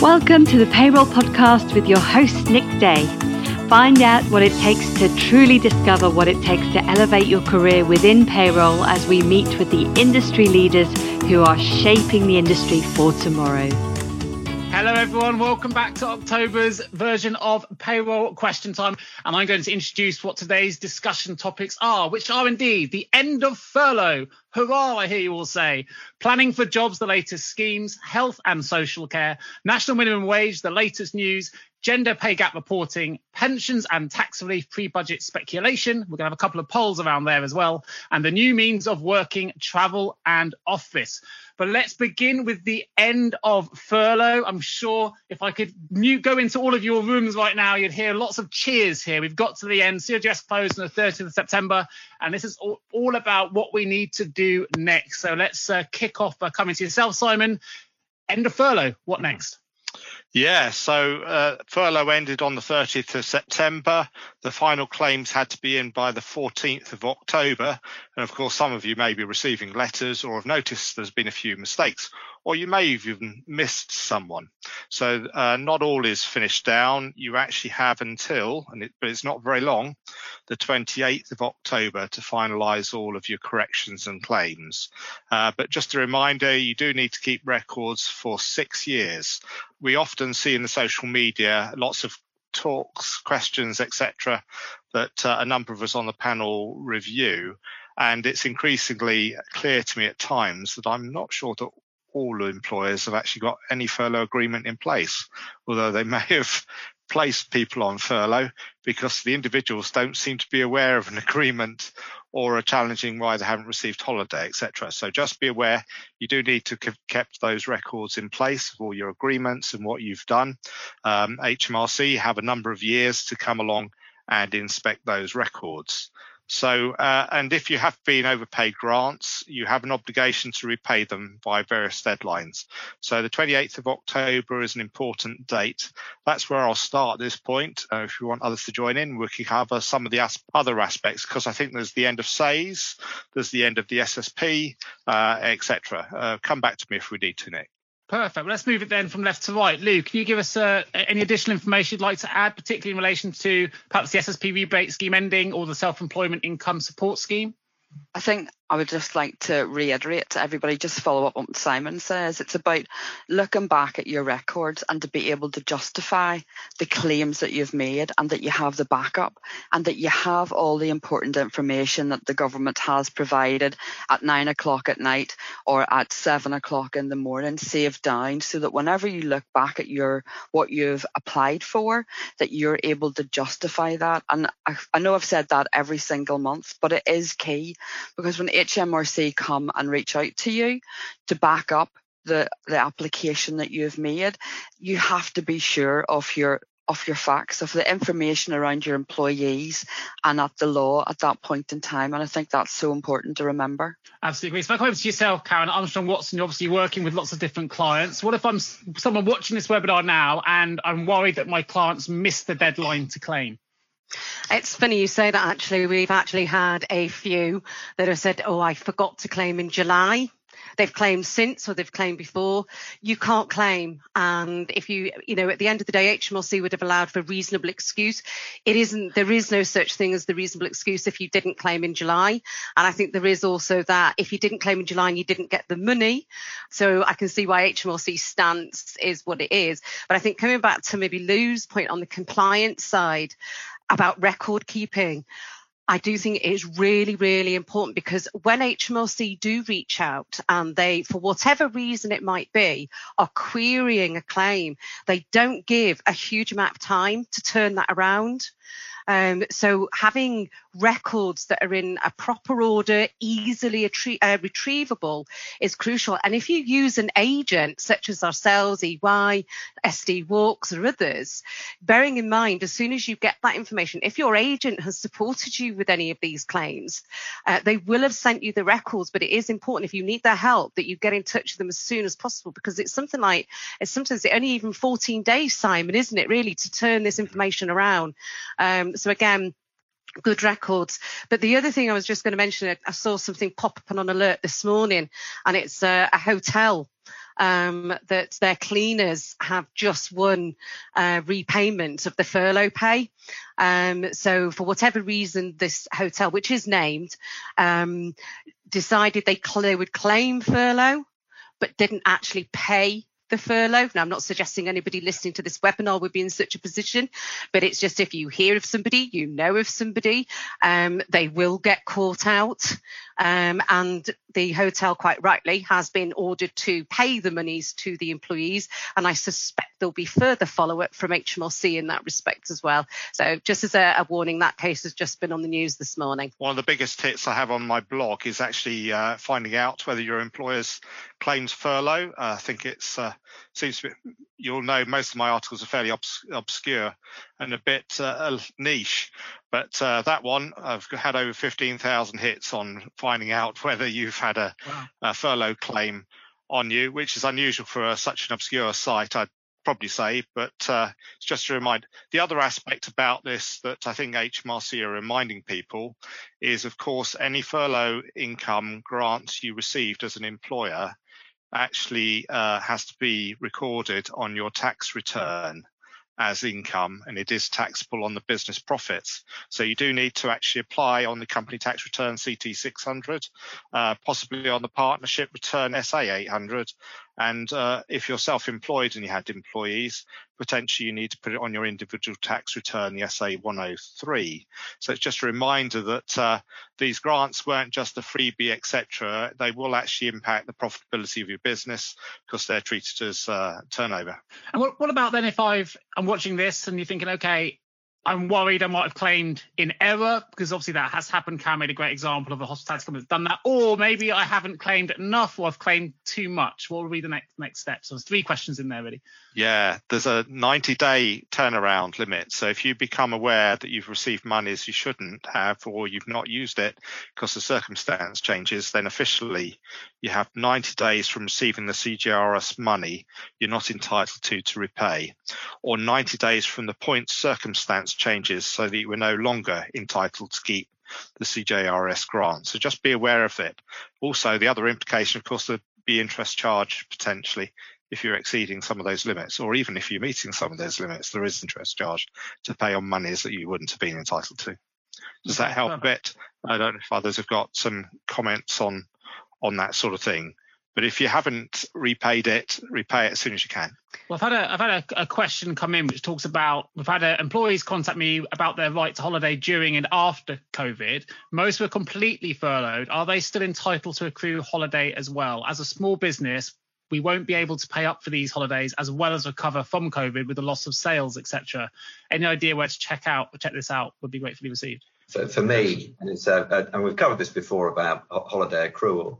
Welcome to the Payroll Podcast with your host, Nick Day. Find out what it takes to truly discover what it takes to elevate your career within payroll as we meet with the industry leaders who are shaping the industry for tomorrow. Hello, everyone. Welcome back to October's version of Payroll Question Time. And I'm going to introduce what today's discussion topics are, which are indeed the end of furlough. Hurrah, I hear you all say. Planning for jobs, the latest schemes, health and social care, national minimum wage, the latest news, gender pay gap reporting, pensions and tax relief pre budget speculation. We're going to have a couple of polls around there as well, and the new means of working, travel, and office. But let's begin with the end of furlough. I'm sure if I could go into all of your rooms right now, you'd hear lots of cheers here. We've got to the end. COGS closed on the 30th of September, and this is all, all about what we need to do next. So let's uh, kick off by coming to yourself, Simon. End of furlough. What next? Yeah, so uh, furlough ended on the 30th of September. The final claims had to be in by the 14th of October. And of course, some of you may be receiving letters or have noticed there's been a few mistakes or you may have even missed someone. So uh, not all is finished down. You actually have until, and it, but it's not very long, the 28th of October to finalise all of your corrections and claims. Uh, but just a reminder, you do need to keep records for six years. We often see in the social media lots of talks, questions, etc., that uh, a number of us on the panel review. And it's increasingly clear to me at times that I'm not sure that all employers have actually got any furlough agreement in place, although they may have placed people on furlough because the individuals don't seem to be aware of an agreement or are challenging why they haven't received holiday, etc. So just be aware you do need to have kept those records in place of all your agreements and what you've done. Um, HMRC have a number of years to come along and inspect those records. So, uh, and if you have been overpaid grants, you have an obligation to repay them by various deadlines. So, the 28th of October is an important date. That's where I'll start at this point. Uh, if you want others to join in, we can cover some of the as- other aspects because I think there's the end of SEISS, there's the end of the SSP, uh, etc. Uh, come back to me if we need to, Nick. Perfect. Well, let's move it then from left to right. Lou, can you give us uh, any additional information you'd like to add, particularly in relation to perhaps the SSP rebate scheme ending or the self employment income support scheme? I think I would just like to reiterate to everybody, just follow up on what Simon says. It's about looking back at your records and to be able to justify the claims that you've made and that you have the backup and that you have all the important information that the government has provided at nine o'clock at night or at seven o'clock in the morning saved down so that whenever you look back at your what you've applied for, that you're able to justify that. And I, I know I've said that every single month, but it is key because when HMRC come and reach out to you to back up the, the application that you've made, you have to be sure of your of your facts, of the information around your employees and at the law at that point in time. And I think that's so important to remember. Absolutely. So, back over to yourself, Karen Armstrong Watson, you're obviously working with lots of different clients. What if I'm someone watching this webinar now and I'm worried that my clients missed the deadline to claim? It's funny you say that actually. We've actually had a few that have said, Oh, I forgot to claim in July. They've claimed since or they've claimed before. You can't claim. And if you, you know, at the end of the day, HMRC would have allowed for a reasonable excuse. It isn't, there is no such thing as the reasonable excuse if you didn't claim in July. And I think there is also that if you didn't claim in July and you didn't get the money. So I can see why HMRC stance is what it is. But I think coming back to maybe Lou's point on the compliance side, about record keeping. I do think it is really, really important because when HMRC do reach out and they, for whatever reason it might be, are querying a claim, they don't give a huge amount of time to turn that around. Um, so having records that are in a proper order, easily uh, retrievable is crucial. And if you use an agent such as ourselves, EY, SD Worx or others, bearing in mind as soon as you get that information, if your agent has supported you with any of these claims, uh, they will have sent you the records. But it is important if you need their help that you get in touch with them as soon as possible because it's something like it's sometimes only even 14 days, Simon, isn't it, really, to turn this information around. Um, so again, good records. But the other thing I was just going to mention, I saw something pop up on an alert this morning, and it's a, a hotel um, that their cleaners have just won uh, repayment of the furlough pay. Um, so, for whatever reason, this hotel, which is named, um, decided they, they would claim furlough, but didn't actually pay the furlough. Now, I'm not suggesting anybody listening to this webinar would be in such a position, but it's just if you hear of somebody, you know of somebody, um, they will get caught out. Um, and the hotel, quite rightly, has been ordered to pay the monies to the employees. And I suspect there'll be further follow up from HMRC in that respect as well. So, just as a, a, warning, that case has just been on the news this morning. One of the biggest hits I have on my blog is actually uh, finding out whether your employer's claims furlough. Uh, I think it's uh, seems to be, you'll know most of my articles are fairly obs- obscure and a bit uh, niche. But uh, that one, I've had over 15,000 hits on finding out whether you've had a, wow. a furlough claim on you, which is unusual for such an obscure site, I'd probably say. But uh, it's just to remind the other aspect about this that I think HMRC are reminding people is, of course, any furlough income grants you received as an employer actually uh, has to be recorded on your tax return as income and it is taxable on the business profits. So you do need to actually apply on the company tax return CT 600, uh, possibly on the partnership return SA 800. And uh, if you're self-employed and you had employees, potentially you need to put it on your individual tax return, the SA 103. So it's just a reminder that uh, these grants weren't just a freebie, etc. They will actually impact the profitability of your business because they're treated as uh, turnover. And what, what about then if I've I'm watching this and you're thinking, okay, I'm worried I might have claimed in error because obviously that has happened. Cam made a great example of a hospitality company that's done that. Or maybe I haven't claimed enough or I've claimed too much. What will be the next next steps? So there's three questions in there really. Yeah, there's a 90 day turnaround limit. So if you become aware that you've received monies you shouldn't have or you've not used it because the circumstance changes, then officially you have 90 days from receiving the CJRS money you're not entitled to to repay, or 90 days from the point circumstance changes so that you were no longer entitled to keep the CJRS grant. So just be aware of it. Also, the other implication, of course, there'd be interest charge potentially if you're exceeding some of those limits, or even if you're meeting some of those limits, there is interest charge to pay on monies that you wouldn't have been entitled to. Does that help a bit? I don't know if others have got some comments on on that sort of thing. But if you haven't repaid it, repay it as soon as you can. Well, I've had a I've had a, a question come in which talks about we've had a, employees contact me about their right to holiday during and after COVID. Most were completely furloughed. Are they still entitled to accrue holiday as well? As a small business, we won't be able to pay up for these holidays as well as recover from COVID with the loss of sales, etc. Any idea where to check out check this out would be gratefully received. For, for me, and, it's, uh, uh, and we've covered this before about holiday accrual.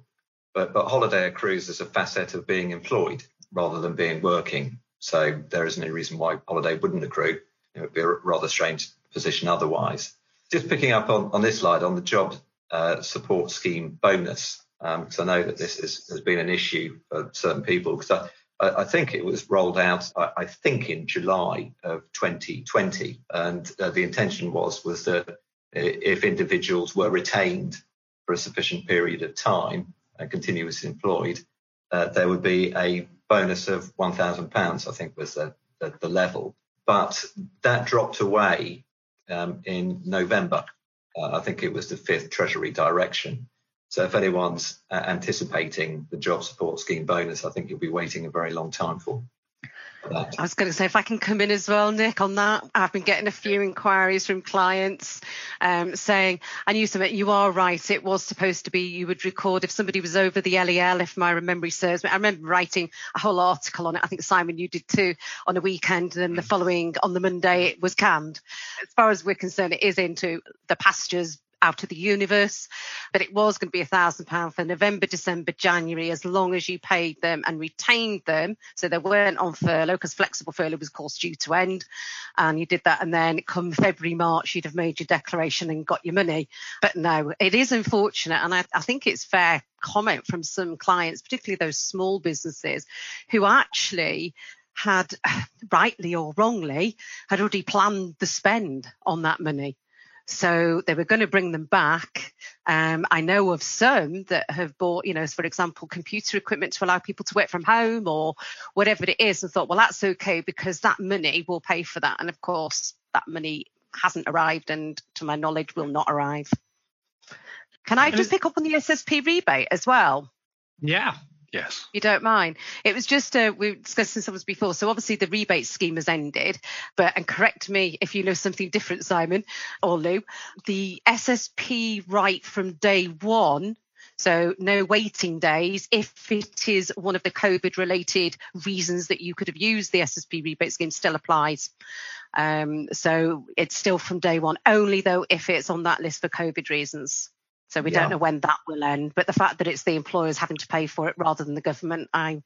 But, but holiday accrues as a facet of being employed rather than being working. So there isn't any reason why holiday wouldn't accrue. It would be a rather strange position otherwise. Just picking up on, on this slide on the job uh, support scheme bonus, because um, I know that this is, has been an issue for certain people. Because I, I, think it was rolled out, I, I, think in July of 2020, and uh, the intention was was that if individuals were retained for a sufficient period of time, and continuously employed, uh, there would be a bonus of £1,000, I think was the, the, the, level. But that dropped away um, in November. Uh, I think it was the fifth Treasury direction. So if anyone's uh, anticipating the job support scheme bonus, I think you'll be waiting a very long time for. I was going to say, if I can come in as well, Nick, on that, I've been getting a few inquiries from clients um, saying, and you said you are right. It was supposed to be you would record if somebody was over the LEL, if my memory serves me. I remember writing a whole article on it. I think Simon, you did too, on a weekend, and then the following on the Monday it was canned. As far as we're concerned, it is into the pastures out of the universe. But it was going to be a thousand pound for November, December, January, as long as you paid them and retained them. So they weren't on furlough because flexible furlough was of course due to end. And you did that. And then come February, March, you'd have made your declaration and got your money. But no, it is unfortunate. And I, I think it's fair comment from some clients, particularly those small businesses who actually had rightly or wrongly had already planned the spend on that money So they were going to bring them back. Um, I know of some that have bought, you know, for example, computer equipment to allow people to work from home or whatever it is, and thought, well, that's okay because that money will pay for that. And of course, that money hasn't arrived, and to my knowledge, will not arrive. Can I just pick up on the SSP rebate as well? Yeah. Yes. You don't mind. It was just uh, we discussed this was before. So obviously the rebate scheme has ended, but and correct me if you know something different, Simon or Lou. The SSP right from day one. So no waiting days if it is one of the COVID related reasons that you could have used the SSP rebate scheme still applies. Um, so it's still from day one, only though if it's on that list for COVID reasons. So we yeah. don't know when that will end. But the fact that it's the employers having to pay for it rather than the government, I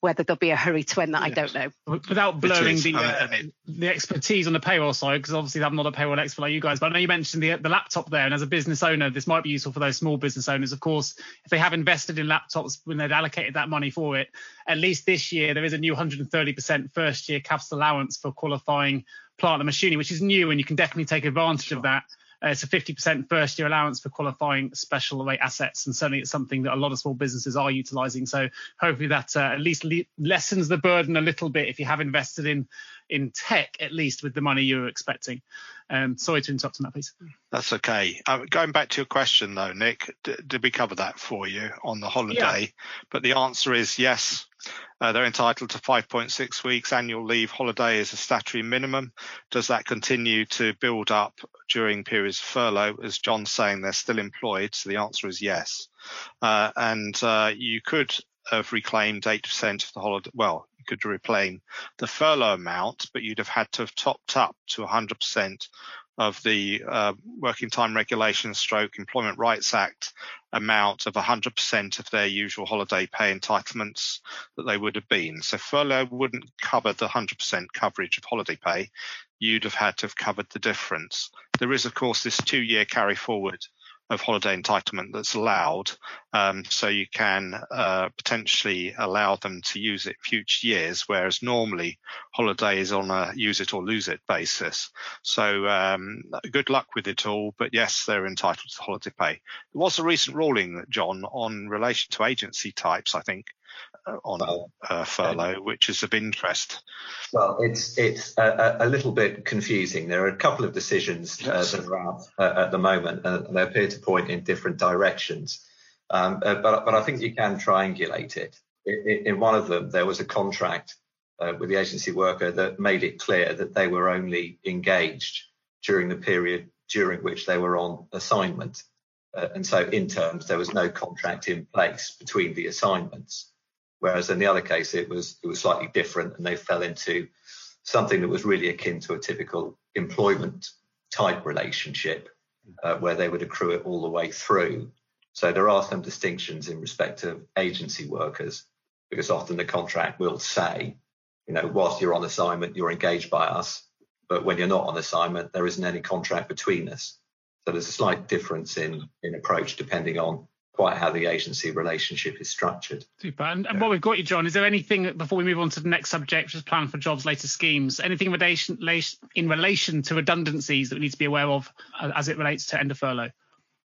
whether there'll be a hurry to end that, yes. I don't know. Without blowing the uh, the expertise on the payroll side, because obviously I'm not a payroll expert like you guys, but I know you mentioned the the laptop there, and as a business owner, this might be useful for those small business owners. Of course, if they have invested in laptops when they've allocated that money for it, at least this year there is a new 130% first year capital allowance for qualifying plant and machinery, which is new, and you can definitely take advantage sure. of that. Uh, it's a 50% first year allowance for qualifying special rate assets. And certainly it's something that a lot of small businesses are utilizing. So hopefully that uh, at least le- lessens the burden a little bit if you have invested in in tech, at least with the money you were expecting. Um, sorry to interrupt on that, please. That's okay. Uh, going back to your question, though, Nick, d- did we cover that for you on the holiday? Yeah. But the answer is yes. Uh, they're entitled to 5.6 weeks annual leave holiday as a statutory minimum. Does that continue to build up during periods of furlough? As Jon's saying, they're still employed, so the answer is yes. Uh, and uh, you could have reclaimed 8% of the holiday. Well, could reclaim the furlough amount, but you'd have had to have topped up to 100% of the uh, Working Time Regulations Stroke Employment Rights Act amount of 100% of their usual holiday pay entitlements that they would have been. So furlough wouldn't cover the 100% coverage of holiday pay. You'd have had to have covered the difference. There is, of course, this two year carry forward of holiday entitlement that's allowed. Um, so you can uh, potentially allow them to use it future years, whereas normally holiday is on a use it or lose it basis. So um, good luck with it all. But yes, they're entitled to holiday pay. There was a recent ruling, Jon, on relation to agency types, I think, on uh, furlough, which is of interest. Well, it's it's a, a, little bit confusing. There are a couple of decisions uh, that are out uh, at the moment, and they appear to point in different directions. Um, uh, but but I think you can triangulate it. In, in one of them, there was a contract uh, with the agency worker that made it clear that they were only engaged during the period during which they were on assignment. and so, in terms, there was no contract in place between the assignments. Whereas in the other case, it was it was slightly different, and they fell into something that was really akin to a typical employment type relationship, uh, where they would accrue it all the way through. So there are some distinctions in respect of agency workers, because often the contract will say, you know, whilst you're on assignment, you're engaged by us, but when you're not on assignment, there isn't any contract between us. So there's a slight difference in in approach depending on quite how the agency relationship is structured. Super. And, and while we've got you, Jon, is there anything before we move on to the next subject, which is plan for jobs, later schemes, anything in relation, in relation to redundancies that we need to be aware of uh, as it relates to end of furlough?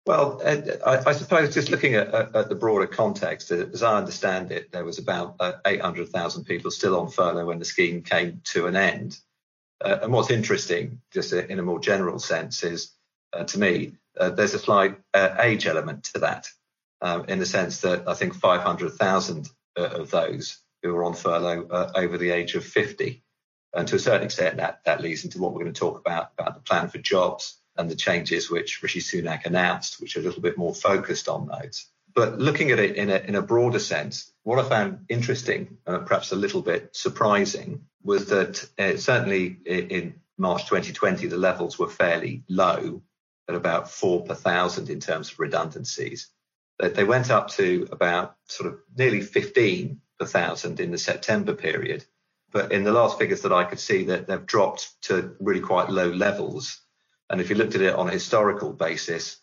Well, I, I, suppose just looking at, at, the broader context, uh, as I understand it, there was about uh, 800,000 people still on furlough when the scheme came to an end. Uh, and what's interesting, just in a more general sense, is uh, to me, uh, there's a slight age element to that um, in the sense that I think 500,000 uh, of those who are on furlough are over the age of 50. And to a certain extent, that, that leads into what we're going to talk about, about the plan for jobs and the changes which Rishi Sunak announced, which are a little bit more focused on those. But looking at it in a, in a broader sense, what I found interesting, uh, perhaps a little bit surprising, was that uh, certainly in March 2020, the levels were fairly low at about four per thousand in terms of redundancies. They went up to about sort of nearly 15 per thousand in the September period. But in the last figures that I could see, that they've dropped to really quite low levels. And if you looked at it on a historical basis,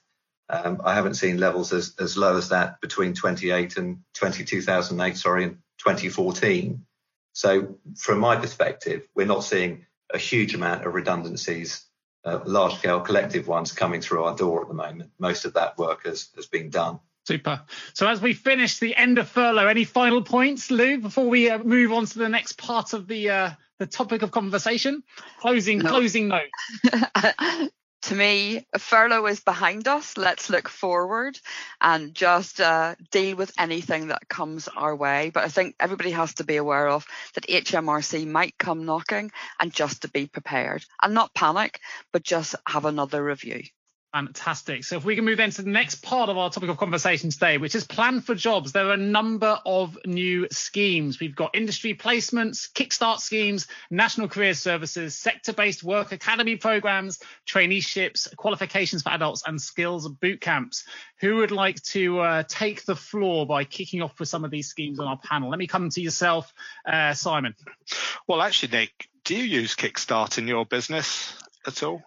um, I haven't seen levels as, as low as that between 28 and 22,008, sorry, and 2014. So from my perspective, we're not seeing a huge amount of redundancies uh, large scale collective ones coming through our door at the moment. Most of that work has, has been done. Super. So as we finish the end of furlough, any final points, Lou, before we uh, move on to the next part of the uh, the topic of conversation? Closing no. closing note. to me, furlough is behind us. Let's look forward and just uh, deal with anything that comes our way. But I think everybody has to be aware of that HMRC might come knocking and just to be prepared and not panic, but just have another review. Fantastic. So if we can move then to the next part of our topic of conversation today, which is plan for jobs. There are a number of new schemes. We've got industry placements, kickstart schemes, national career services, sector-based work academy programs, traineeships, qualifications for adults, and skills boot camps. Who would like to uh, take the floor by kicking off with some of these schemes on our panel? Let me come to yourself, uh, Simon. Well, actually, Nick, do you use Kickstart in your business at all?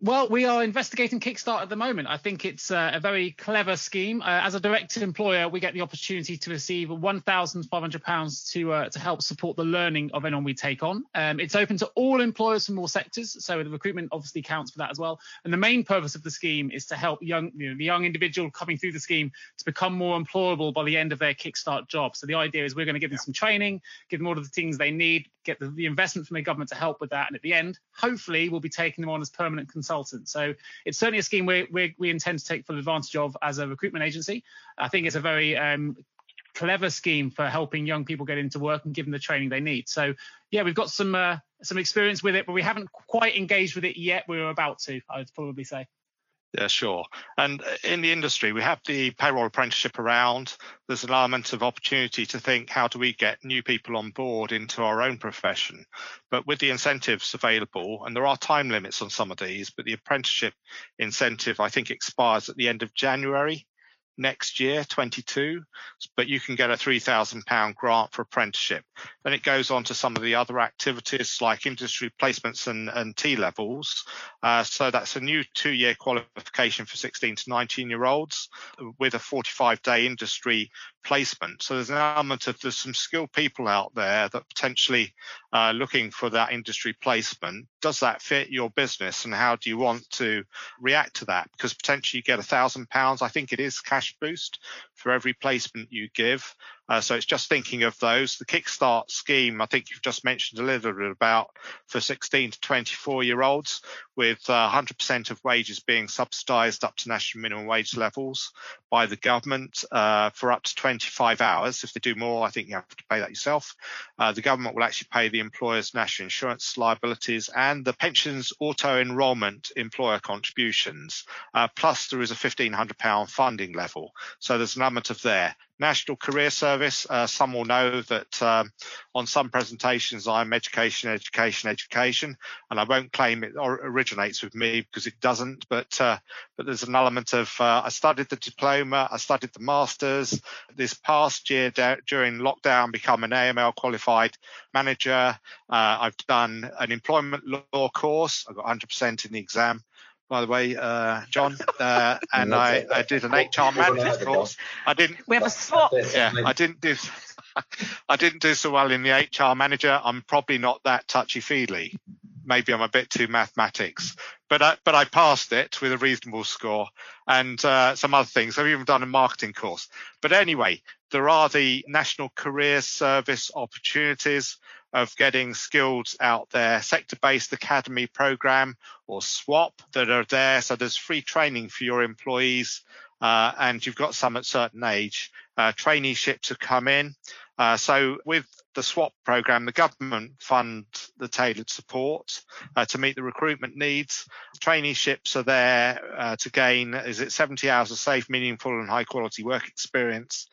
Well, we are investigating Kickstart at the moment. I think it's uh, a very clever scheme. Uh, as a direct employer, we get the opportunity to receive £1,500 to uh, to help support the learning of anyone we take on. Um, it's open to all employers from all sectors, so the recruitment obviously counts for that as well. And the main purpose of the scheme is to help young you know, the young individual coming through the scheme to become more employable by the end of their Kickstart job. So the idea is we're going to give them some training, give them all of the things they need, get the, the investment from the government to help with that, and at the end, hopefully, we'll be taking them on as permanent consultants. So it's certainly a scheme we, we, we intend to take full advantage of as a recruitment agency. I think it's a very um, clever scheme for helping young people get into work and give them the training they need. So yeah, we've got some uh, some experience with it, but we haven't quite engaged with it yet. We're about to, I'd probably say. Yeah, sure. And uh, in the industry, we have the payroll apprenticeship around. There's an element of opportunity to think how do we get new people on board into our own profession? But with the incentives available, and there are time limits on some of these, but the apprenticeship incentive, I think, expires at the end of January next year, 22, but you can get a £3,000 grant for apprenticeship. Then it goes on to some of the other activities like industry placements and, and T levels. Uh, so that's a new two year qualification for 16 to 19 year olds with a 45 day industry placement. So there's an element of there's some skilled people out there that potentially uh, looking for that industry placement. Does that fit your business, and how do you want to react to that? Because potentially you get a thousand pounds. I think it is cash boost for every placement you give. Uh, so it's just thinking of those. The Kickstart scheme, I think you've just mentioned a little bit about for 16 to 24 year olds, with uh, 100% of wages being subsidised up to national minimum wage levels by the government uh, for up to 25 hours. If they do more, I think you have to pay that yourself. Uh, the government will actually pay the employer's national insurance liabilities and the pensions auto enrolment employer contributions. Uh, plus, there is a £1,500 funding level. So there's an element of there. National Career Service. Uh, some will know that um, on some presentations I'm education, education, education, and I won't claim it originates with me because it doesn't. But uh, but there's an element of uh, I studied the diploma, I studied the masters. This past year during lockdown, become an AML qualified manager. Uh, I've done an employment law course. I got 100% in the exam by the way, uh, Jon, uh, and I, I, did an HR management course. I didn't. We have a swap. Yeah, I didn't do. I didn't do so well in the HR manager. I'm probably not that touchy feely. Maybe I'm a bit too mathematics, but I, but I passed it with a reasonable score and uh, some other things. I've even done a marketing course. But anyway, there are the National Career Service opportunities of getting skills out there, sector based academy program or SWAP that are there. So there's free training for your employees. Uh, and you've got some at certain age. Uh, traineeships have come in. Uh, so with the SWAP program, the government fund the tailored support uh, to meet the recruitment needs. Traineeships are there uh, to gain, is it 70 hours of safe, meaningful and high quality work experience.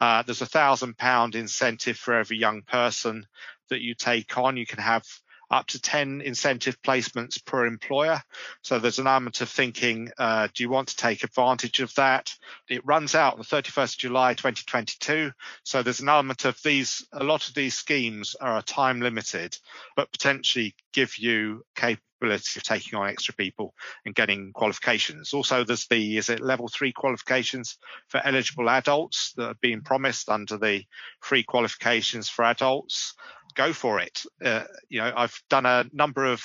Uh, there's a thousand pound incentive for every young person that you take on. You can have up to 10 incentive placements per employer. So there's an element of thinking, uh, do you want to take advantage of that? It runs out on the 31st of July 2022. So there's an element of these, a lot of these schemes are time limited, but potentially give you capability of taking on extra people and getting qualifications. Also, there's the is it level three qualifications for eligible adults that are being promised under the free qualifications for adults. Go for it. Uh, you know, I've done a number of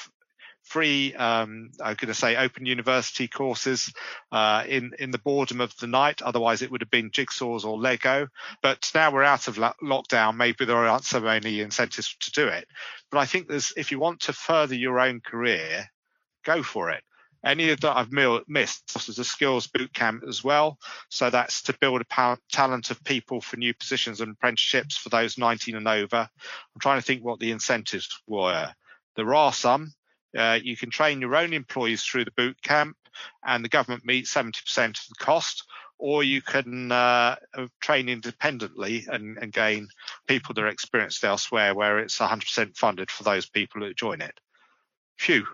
free, um, I'm going to say open university courses uh, in, in the boredom of the night. Otherwise, it would have been jigsaws or Lego. But now we're out of lo- lockdown, maybe there aren't so many incentives to do it. But I think there's, if you want to further your own career, go for it. Any of that I've missed, there's a skills boot camp as well. So that's to build a talent of people for new positions and apprenticeships for those 19 and over. I'm trying to think what the incentives were. There are some. Uh, you can train your own employees through the boot camp, and the government meets 70% of the cost, or you can uh, train independently and, and, gain people that are experienced elsewhere where it's 100% funded for those people who join it. Phew,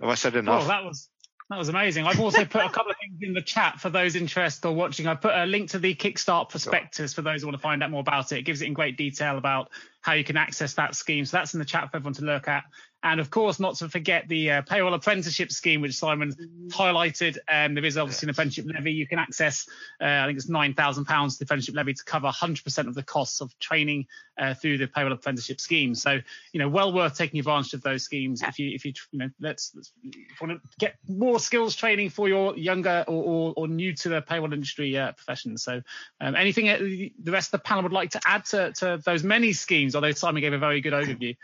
have I said enough? Well, that was that was amazing. I've also put a couple of things in the chat for those interested or watching. I put a link to the Kickstart prospectus for those who want to find out more about it. It gives it in great detail about how you can access that scheme. So that's in the chat for everyone to look at. And of course, not to forget the uh, payroll apprenticeship scheme, which Simon highlighted. Um, there is obviously an apprenticeship levy. You can access, uh, I think it's £9,000 the apprenticeship levy to cover 100% of the costs of training uh, through the payroll apprenticeship scheme. So, you know, well worth taking advantage of those schemes. If you, if you, you know, let's, let's if you want to get more skills training for your younger or, or, or new to the payroll industry uh, profession. So, um, anything uh, the rest of the panel would like to add to, to those many schemes, although Simon gave a very good overview.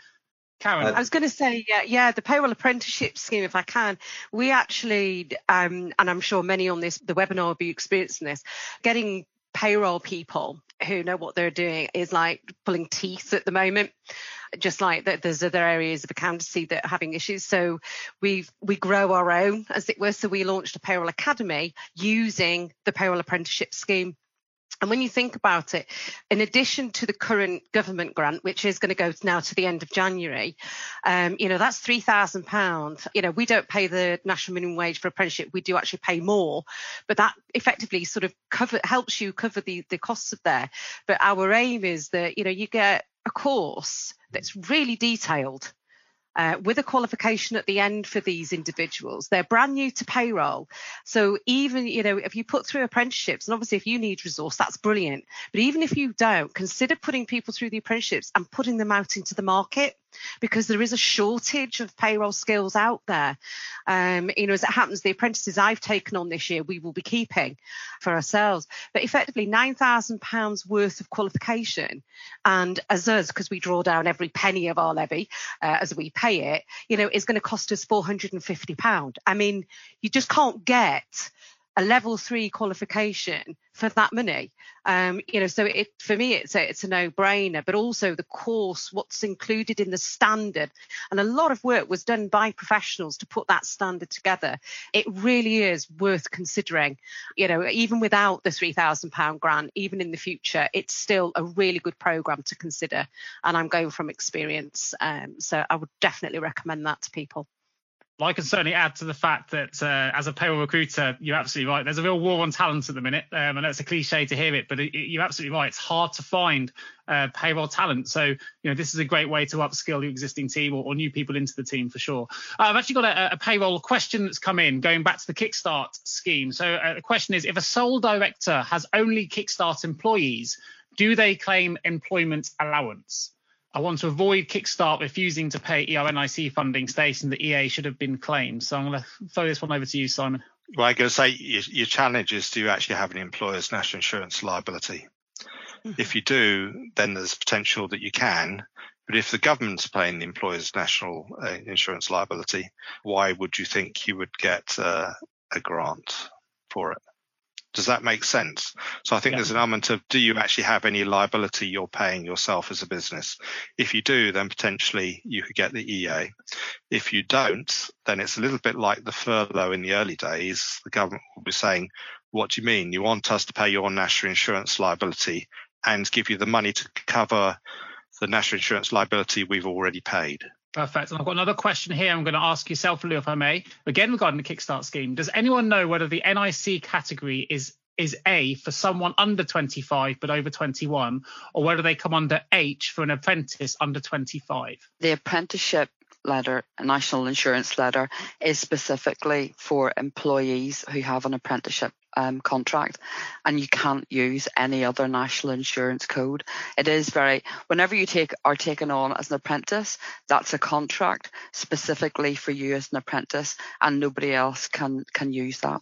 Karen. I was going to say, yeah, yeah, the payroll apprenticeship scheme, if I can, we actually, um, and I'm sure many on this, the webinar will be experiencing this, getting payroll people who know what they're doing is like pulling teeth at the moment. Just like that there's other areas of accountancy that are having issues. So we we grow our own as it were. So we launched a payroll academy using the payroll apprenticeship scheme and when you think about it, in addition to the current government grant, which is going to go now to the end of January, um, you know, that's £3,000. You know, we don't pay the national minimum wage for apprenticeship. We do actually pay more, but that effectively sort of cover helps you cover the, the costs of there. But our aim is that, you know, you get a course that's really detailed uh, with a qualification at the end for these individuals. They're brand new to payroll. So even, you know, if you put through apprenticeships, and obviously if you need resource, that's brilliant. But even if you don't, consider putting people through the apprenticeships and putting them out into the market because there is a shortage of payroll skills out there. Um, you know, as it happens, the apprentices I've taken on this year, we will be keeping for ourselves. But effectively, £9,000 worth of qualification. And as us, because we draw down every penny of our levy uh, as we pay it, you know, is going to cost us £450. I mean, you just can't get a level three qualification for that money. Um, you know, so it for me it's a it's a no-brainer, but also the course, what's included in the standard, and a lot of work was done by professionals to put that standard together. It really is worth considering. You know, even without the three thousand pound grant, even in the future, it's still a really good program to consider. And I'm going from experience, um, so I would definitely recommend that to people. I can certainly add to the fact that uh, as a payroll recruiter, you're absolutely right. There's a real war on talent at the minute. Um, and it's a cliche to hear it, but it, it, you're absolutely right. It's hard to find uh, payroll talent. So, you know, this is a great way to upskill your existing team or, or new people into the team for sure. Uh, I've actually got a, a, payroll question that's come in going back to the Kickstart scheme. So uh, the question is if a sole director has only Kickstart employees, do they claim employment allowance? I want to avoid Kickstart refusing to pay ERNIC funding, stating that EA should have been claimed. So I'm going to throw this one over to you, Simon. Well, I'm going to say your, your challenge is do you actually have an employer's national insurance liability? Mm-hmm. If you do, then there's potential that you can. But if the government's paying the employer's national uh, insurance liability, why would you think you would get uh, a grant for it? Does that make sense? So I think yeah. there's an element of do you actually have any liability you're paying yourself as a business? If you do, then potentially you could get the EA. If you don't, then it's a little bit like the furlough in the early days. The government will be saying, what do you mean? You want us to pay your national insurance liability and give you the money to cover the national insurance liability we've already paid. Perfect. And I've got another question here. I'm going to ask yourself, Lou, if I may. Again, regarding the Kickstart scheme, does anyone know whether the NIC category is is A for someone under 25 but over 21, or whether they come under H for an apprentice under 25? The apprenticeship letter, a national insurance letter, is specifically for employees who have an apprenticeship um, contract and you can't use any other national insurance code. It is very, whenever you take are taken on as an apprentice, that's a contract specifically for you as an apprentice and nobody else can can use that.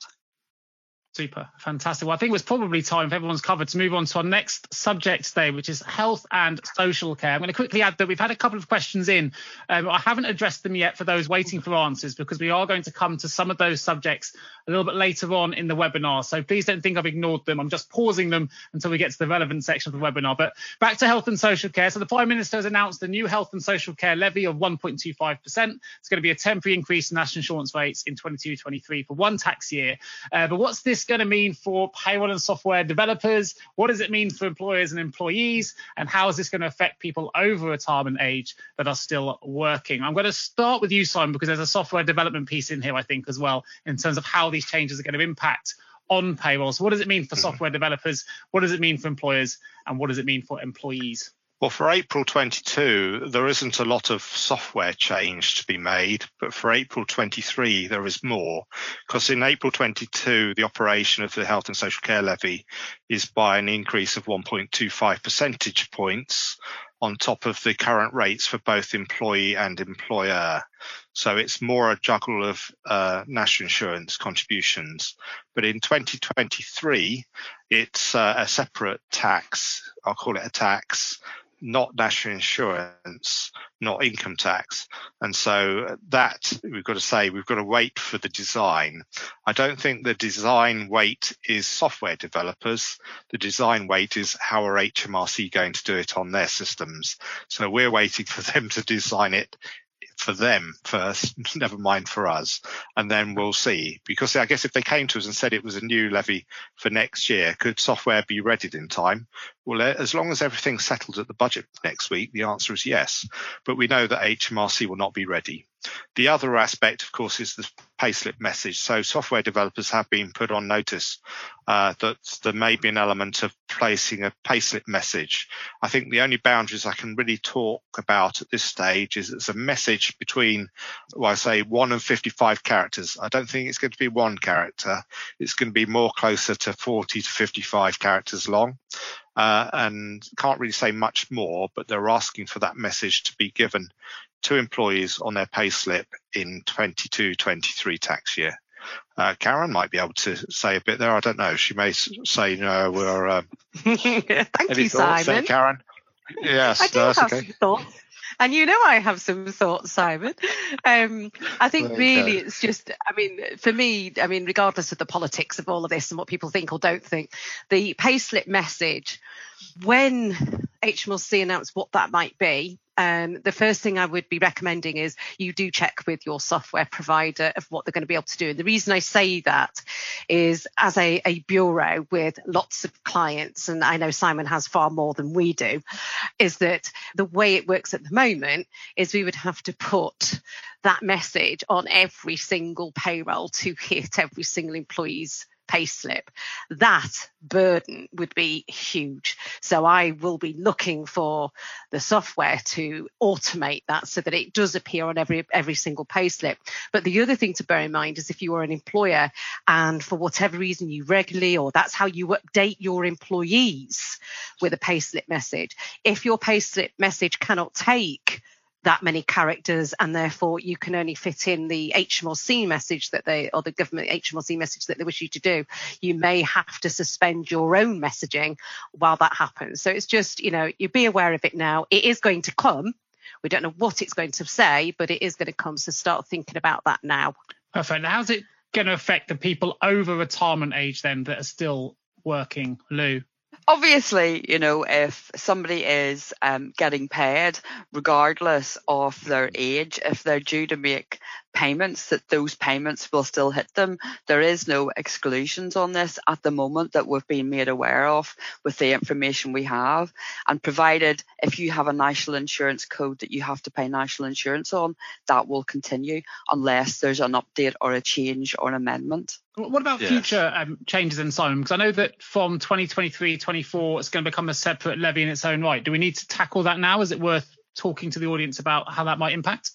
Super, fantastic. Well, I think it was probably time for everyone's covered to move on to our next subject today, which is health and social care. I'm going to quickly add that we've had a couple of questions in. Um, I haven't addressed them yet for those waiting for answers because we are going to come to some of those subjects a little bit later on in the webinar. So please don't think I've ignored them. I'm just pausing them until we get to the relevant section of the webinar. But back to health and social care. So the Prime Minister has announced a new health and social care levy of 1.25%. It's going to be a temporary increase in national insurance rates in 22-23 for one tax year. Uh, but what's this going to mean for payroll and software developers? What does it mean for employers and employees? And how is this going to affect people over retirement age that are still working? I'm going to start with you, Simon, because there's a software development piece in here, I think, as well, in terms of how these changes are going to impact on payroll. So, what does it mean for mm-hmm. software developers? What does it mean for employers? And what does it mean for employees? Well, for April 22, there isn't a lot of software change to be made, but for April 23, there is more. Because in April 22, the operation of the health and social care levy is by an increase of 1.25 percentage points on top of the current rates for both employee and employer. So it's more a juggle of uh, national insurance contributions. But in 2023, it's uh, a separate tax. I'll call it a tax not national insurance, not income tax. And so that we've got to say, we've got to wait for the design. I don't think the design weight is software developers. The design weight is how are HMRC going to do it on their systems. So we're waiting for them to design it for them first, never mind for us, and then we'll see. Because I guess if they came to us and said it was a new levy for next year, could software be readied in time? Well, as long as everything's settled at the budget next week, the answer is yes. But we know that HMRC will not be ready. The other aspect, of course, is the payslip message. So software developers have been put on notice uh, that there may be an element of placing a payslip message. I think the only boundaries I can really talk about at this stage is it's a message between, well, I say one and 55 characters. I don't think it's going to be one character. It's going to be more closer to 40 to 55 characters long. Uh, and can't really say much more, but they're asking for that message to be given to employees on their payslip in 22-23 tax year. Uh, Karen might be able to say a bit there. I don't know. She may say, "No, we're." Um, Thank you, Simon. There, Karen. Yes, I do have okay. some thoughts. And you know I have some thoughts, Simon. Um, I think okay. really it's just, I mean, for me, I mean, regardless of the politics of all of this and what people think or don't think, the payslip message, when HMRC announced what that might be, um, the first thing I would be recommending is you do check with your software provider of what they're going to be able to do. And the reason I say that is as a, a bureau with lots of clients, and I know Simon has far more than we do, is that the way it works at the moment is we would have to put that message on every single payroll to hit every single employee's payslip. That burden would be huge. So I will be looking for the software to automate that so that it does appear on every every single payslip. But the other thing to bear in mind is if you are an employer and for whatever reason you regularly or that's how you update your employees with a payslip message, if your payslip message cannot take that many characters and therefore you can only fit in the HMRC message that they or the government HMRC message that they wish you to do. You may have to suspend your own messaging while that happens. So it's just you know you be aware of it now. It is going to come. We don't know what it's going to say but it is going to come. So start thinking about that now. Perfect. Now how's it going to affect the people over retirement age then that are still working lou obviously, you know, if somebody is um, getting paid, regardless of their age, if they're due to make payments, that those payments will still hit them. There is no exclusions on this at the moment that we've been made aware of with the information we have. And provided if you have a national insurance code that you have to pay national insurance on, that will continue unless there's an update or a change or an amendment. What about yes. future um, changes in Simon? Because I know that from 2023 24, it's going to become a separate levy in its own right. Do we need to tackle that now? Is it worth talking to the audience about how that might impact?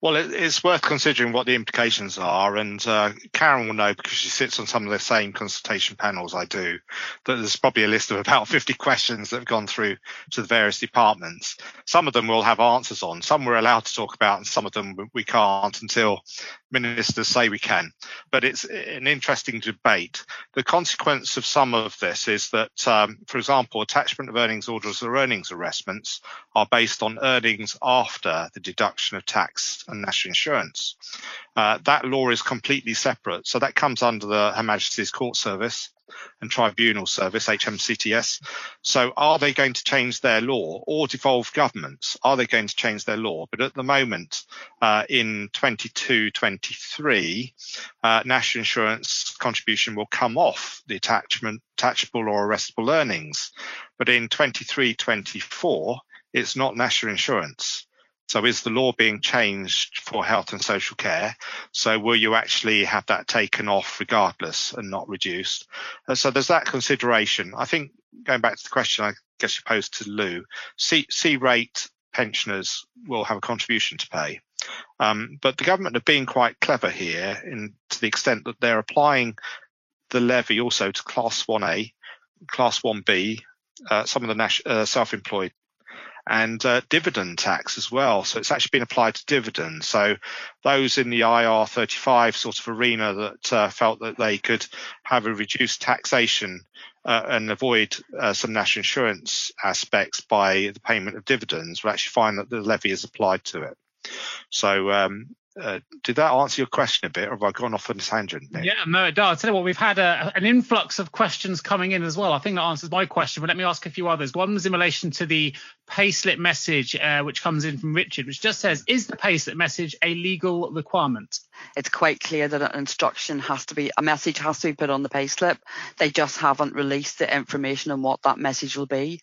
Well, it, it's worth considering what the implications are, and uh, Karen will know because she sits on some of the same consultation panels I do. That there's probably a list of about 50 questions that have gone through to the various departments. Some of them we'll have answers on. Some we're allowed to talk about, and some of them we can't until ministers say we can. But it's an interesting debate. The consequence of some of this is that, um, for example, attachment of earnings orders or earnings arrestments are based on earnings after the deduction of tax and national insurance. Uh, that law is completely separate. So that comes under the Her Majesty's Court Service and Tribunal Service, HMCTS. So are they going to change their law or devolve governments? Are they going to change their law? But at the moment, uh, in 22 23, uh, national insurance contribution will come off the attachment, attachable or arrestable earnings. But in 23 24, it's not national insurance. So is the law being changed for health and social care? So will you actually have that taken off regardless and not reduced? Uh, so there's that consideration. I think going back to the question I guess you posed to Lou, C, C rate pensioners will have a contribution to pay. Um, but the government have been quite clever here in to the extent that they're applying the levy also to class 1A, class 1B, uh, some of the nas- uh, self-employed and uh, dividend tax as well. So it's actually been applied to dividends. So those in the IR35 sort of arena that uh, felt that they could have a reduced taxation uh, and avoid uh, some national insurance aspects by the payment of dividends will actually find that the levy is applied to it. So um, uh, did that answer your question a bit, or have I gone off on a tangent? Nick? Yeah, no, it does. I'll tell you what, we've had a, an influx of questions coming in as well. I think that answers my question, but let me ask a few others. One was in relation to the payslip message, uh, which comes in from Richard, which just says, "Is the payslip message a legal requirement?" It's quite clear that an instruction has to be, a message has to be put on the payslip. They just haven't released the information on what that message will be,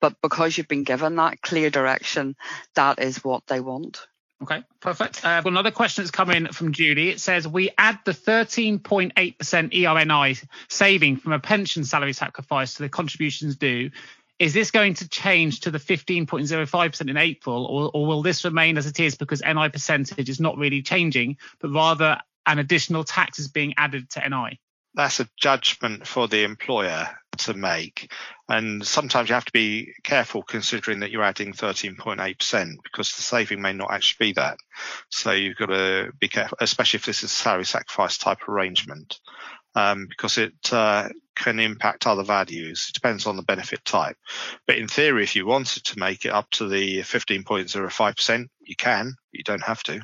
but because you've been given that clear direction, that is what they want. Okay, perfect. Uh, another question that's come in from Judy. It says we add the 13.8% ERNI saving from a pension salary sacrifice to the contributions due. Is this going to change to the 15.05% in April, or, or will this remain as it is because NI percentage is not really changing, but rather an additional tax is being added to NI? That's a judgment for the employer to make. And sometimes you have to be careful considering that you're adding 13.8% because the saving may not actually be that. So you've got to be careful, especially if this is a salary sacrifice type arrangement, um, because it uh, can impact other values. It depends on the benefit type. But in theory, if you wanted to make it up to the 15.05%, you can, you don't have to.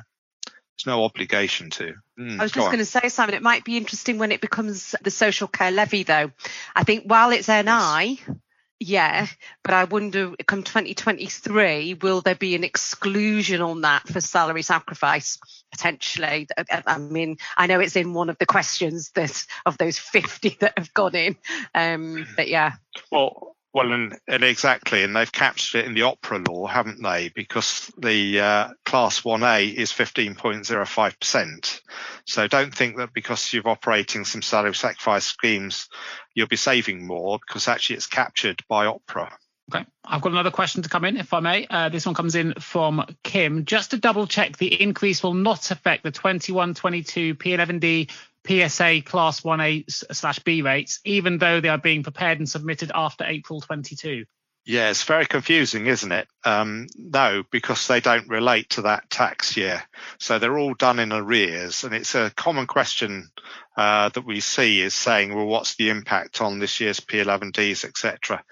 There's no obligation to. Mm, I was just going to say, Simon, it might be interesting when it becomes the social care levy, though. I think while it's NI, yes. yeah, but I wonder, come 2023, will there be an exclusion on that for salary sacrifice potentially? I mean, I know it's in one of the questions that of those 50 that have gone in, um, but yeah. Well, well, and, and, exactly, and they've captured it in the OpRA law, haven't they? Because the uh, class 1A is 15.05%. So don't think that because you're operating some salary sacrifice schemes, you'll be saving more because actually it's captured by OpRA. Okay, I've got another question to come in, if I may. Uh, this one comes in from Kim. Just to double check, the increase will not affect the 21 22 P11D PSA Class 1A slash B rates, even though they are being prepared and submitted after April 22? Yeah, it's very confusing, isn't it? Um, no, because they don't relate to that tax year. So they're all done in arrears. And it's a common question uh, that we see is saying, well, what's the impact on this year's P11Ds, etc.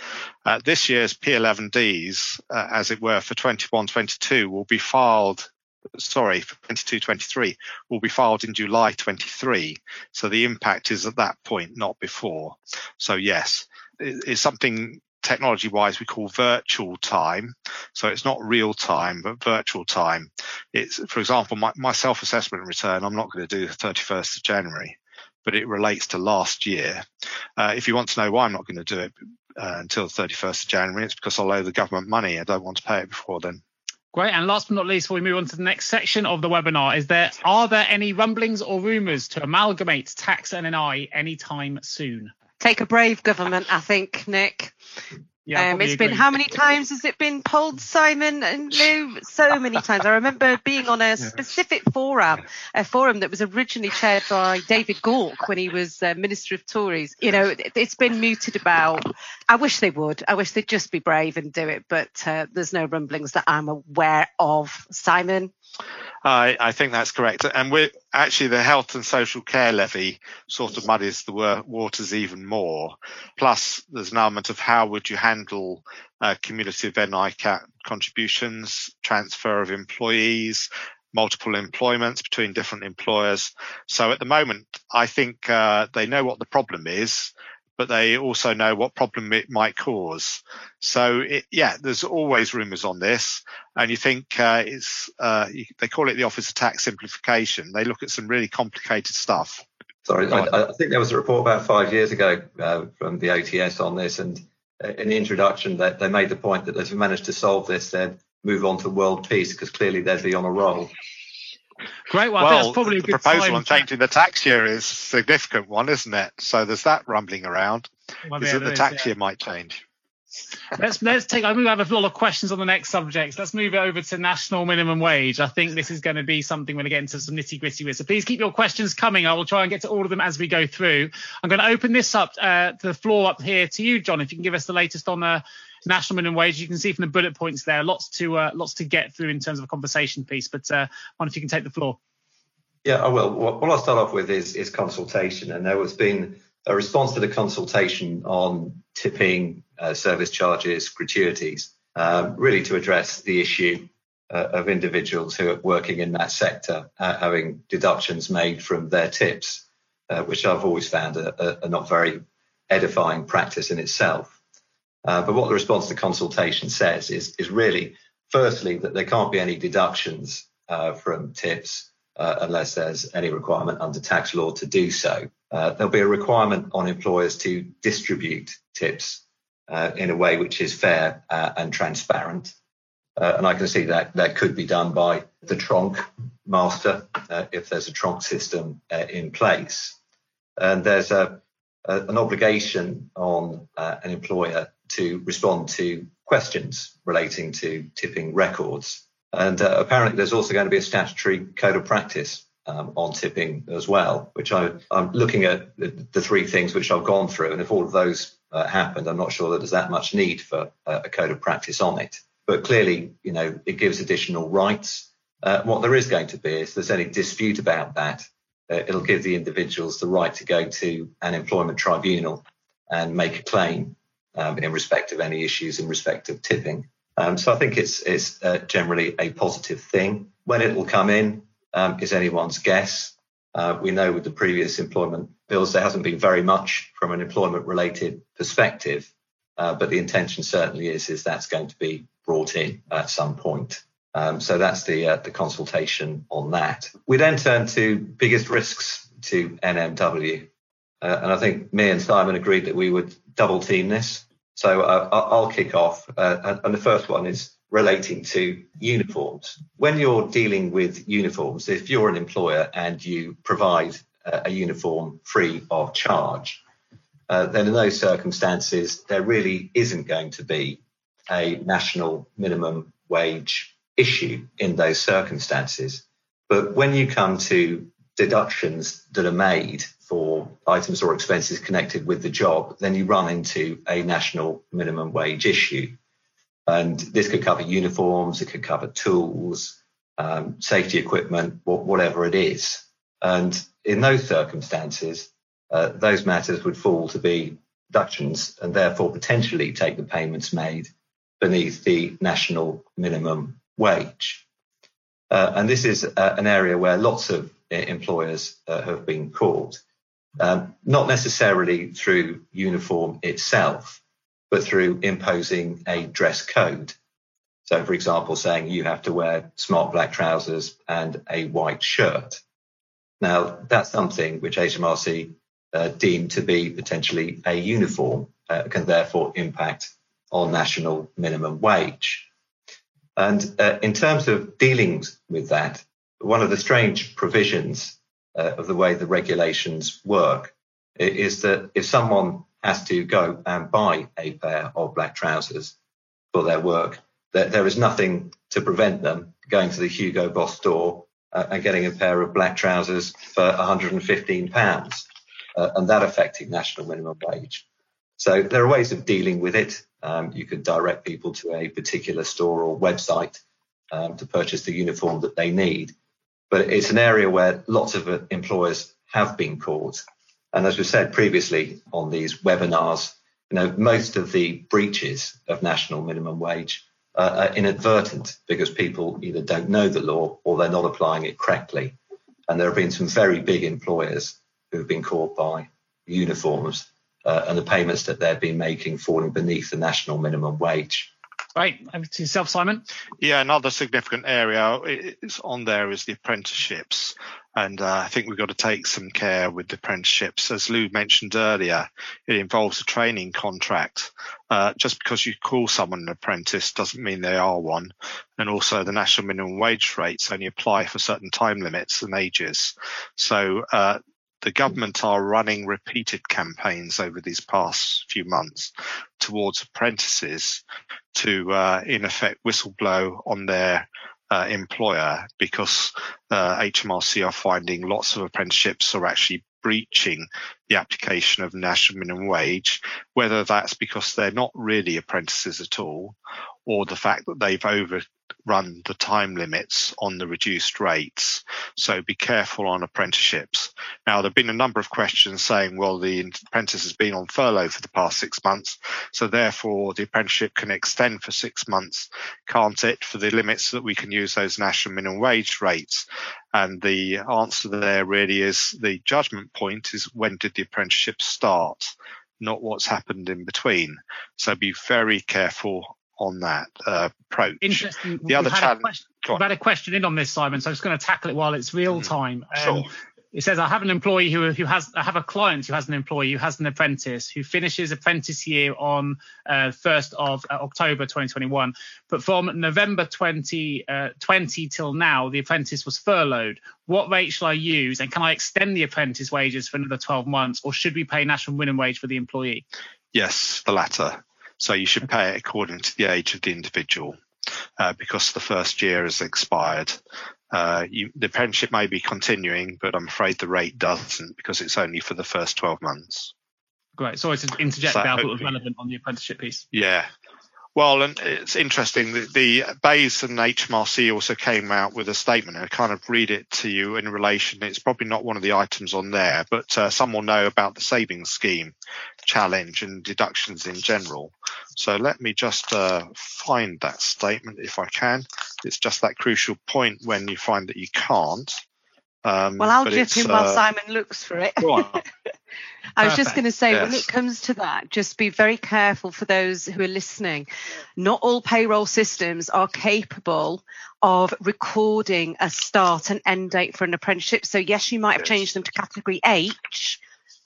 Uh, this year's P11Ds, uh, as it were, for 21 22 will be filed sorry, for 22 23 will be filed in July 23. So the impact is at that point, not before. So, yes, it's something technology wise we call virtual time. So it's not real time, but virtual time. It's, for example, my, my self assessment return, I'm not going to do the 31st of January, but it relates to last year. Uh, if you want to know why I'm not going to do it uh, until the 31st of January, it's because I'll owe the government money. I don't want to pay it before then. Great. And last but not least, before we move on to the next section of the webinar, is there are there any rumblings or rumours to amalgamate tax and NI anytime soon? Take a brave government, I think, Nick. Yeah, um, it's been how many times has it been pulled, Simon and Lou? So many times. I remember being on a specific forum, a forum that was originally chaired by David Gauke when he was uh, Minister of Tories. You know, it, has been mooted about. I wish they would. I wish they'd just be brave and do it, but uh, there's no rumblings that I'm aware of. Simon. I, I think that's correct. And we're actually the health and social care levy sort of muddies the waters even more. Plus, there's an element of how would you handle uh, cumulative NICAT contributions, transfer of employees, multiple employments between different employers. So at the moment, I think uh, they know what the problem is but they also know what problem it might cause. So it, yeah, there's always rumours on this, and you think uh, it's uh, they call it the Office of Tax Simplification. They look at some really complicated stuff. Sorry, I, I, think there was a report about five years ago uh, from the OTS on this, and uh, in the introduction, they, they made the point that if we managed to solve this, they'd move on to world peace because clearly they'd be on a roll. Great one. Well, probably the proposal time. on changing the tax year is a significant one, isn't it? So there's that rumbling around. Well, is yeah, that the is, tax yeah. year might change? let's let's take. I'm going to have a lot of questions on the next subjects. Let's move it over to national minimum wage. I think this is going to be something we're going to get into some nitty gritty with. So please keep your questions coming. I will try and get to all of them as we go through. I'm going to open this up uh, to the floor up here to you, Jon. If you can give us the latest on the national minimum wage. You can see from the bullet points there, lots to uh, lots to get through in terms of a conversation piece. But uh, wonder if you can take the floor. Yeah, I will. What I'll start off with is is consultation, and there has been a response to the consultation on tipping, uh, service charges, gratuities, um, really to address the issue uh, of individuals who are working in that sector uh, having deductions made from their tips, uh, which I've always found a, a, not very edifying practice in itself. Uh, but what the response to consultation says is, is really, firstly, that there can't be any deductions uh, from tips uh, unless there's any requirement under tax law to do so. Uh, there'll be a requirement on employers to distribute tips uh, in a way which is fair uh, and transparent. and I can see that that could be done by the tronc master if there's a tronc system in place. And there's a, an obligation on an employer to respond to questions relating to tipping records. And uh, apparently, there's also going to be a statutory code of practice um, on tipping as well, which I, am looking at the, three things which I've gone through. And if all of those uh, happened, I'm not sure that there's that much need for uh, a code of practice on it. But clearly, you know, it gives additional rights. Uh, what there is going to be, if there's any dispute about that, uh, it'll give the individuals the right to go to an employment tribunal and make a claim um, in respect of any issues in respect of tipping. Um, so I think it's, it's uh, generally a positive thing. When it will come in um, is anyone's guess. Uh, we know with the previous employment bills, there hasn't been very much from an employment related perspective, uh, but the intention certainly is, is that's going to be brought in at some point. Um, so that's the uh, the consultation on that. We then turn to biggest risks to NMW, uh, and I think me and Simon agreed that we would double team this. So uh, I'll kick off. Uh, and the first one is relating to uniforms. When you're dealing with uniforms, if you're an employer and you provide a uniform free of charge, uh, then in those circumstances, there really isn't going to be a national minimum wage issue in those circumstances. But when you come to deductions that are made for items or expenses connected with the job, then you run into a national minimum wage issue. And this could cover uniforms, it could cover tools, um, safety equipment, whatever it is. And in those circumstances, uh, those matters would fall to be deductions and therefore potentially take the payments made beneath the national minimum wage. Uh, and this is uh, an area where lots of employers uh, have been caught, um, not necessarily through uniform itself, but through imposing a dress code. So, for example, saying you have to wear smart black trousers and a white shirt. Now, that's something which HMRC uh, deemed to be potentially a uniform, uh, can therefore impact on national minimum wage. And uh, in terms of dealings with that, one of the strange provisions uh, of the way the regulations work is that if someone has to go and buy a pair of black trousers for their work. There, there is nothing to prevent them going to the Hugo Boss store uh, and getting a pair of black trousers for 115 pounds, uh, and that affecting national minimum wage. So there are ways of dealing with it. Um, you could direct people to a particular store or website um, to purchase the uniform that they need. But it's an area where lots of employers have been caught. And as we said previously on these webinars, you know, most of the breaches of national minimum wage uh, are inadvertent because people either don't know the law or they're not applying it correctly. And there have been some very big employers who have been caught by uniforms uh, and the payments that they've been making falling beneath the national minimum wage. Right, over to yourself, Simon. Yeah, another significant area is on there is the apprenticeships. And uh, I think we've got to take some care with the apprenticeships. As Lou mentioned earlier, it involves a training contract. Uh, just because you call someone an apprentice doesn't mean they are one. And also, the national minimum wage rates only apply for certain time limits and ages. So, uh, the government are running repeated campaigns over these past few months towards apprentices to, uh, in effect, whistleblow on their uh, employer because uh, HMRC are finding lots of apprenticeships are actually breaching the application of national minimum wage, whether that's because they're not really apprentices at all or the fact that they've overrun the time limits on the reduced rates. So be careful on apprenticeships. Now, there have been a number of questions saying, well, the apprentice has been on furlough for the past six months, so therefore the apprenticeship can extend for six months, can't it, for the limits that we can use those national minimum wage rates? And the answer there really is the judgment point is when did the apprenticeship start? Not what's happened in between. So be very careful on that uh, approach. Interesting. The other challenge. We've had a question in on this, Simon. So I'm just going to tackle it while it's real mm-hmm. time. Um, sure it says I have an employee who who has I have a client who has an employee who has an apprentice who finishes apprentice year on uh, 1st of uh, October 2021 but from November 2020 uh, till now the apprentice was furloughed what rate shall I use and can I extend the apprentice wages for another 12 months or should we pay national minimum wage for the employee yes the latter so you should pay it according to the age of the individual uh, because the first year has expired. Uh, you, the apprenticeship may be continuing, but I'm afraid the rate doesn't because it's only for the first 12 months. Great. Sorry to interject so, there. I it was relevant on the apprenticeship piece. Yeah. Well, and it's interesting that the BEIS and HMRC also came out with a statement. I kind of read it to you in relation. It's probably not one of the items on there, but uh, some will know about the savings scheme challenge and deductions in general. So let me just uh, find that statement if I can. It's just that crucial point when you find that you can't. Um, well, I'll dip in while uh, Simon looks for it. I was just going to say, yes. when it comes to that, just be very careful for those who are listening. Not all payroll systems are capable of recording a start and end date for an apprenticeship. So, yes, you might have yes. changed them to category H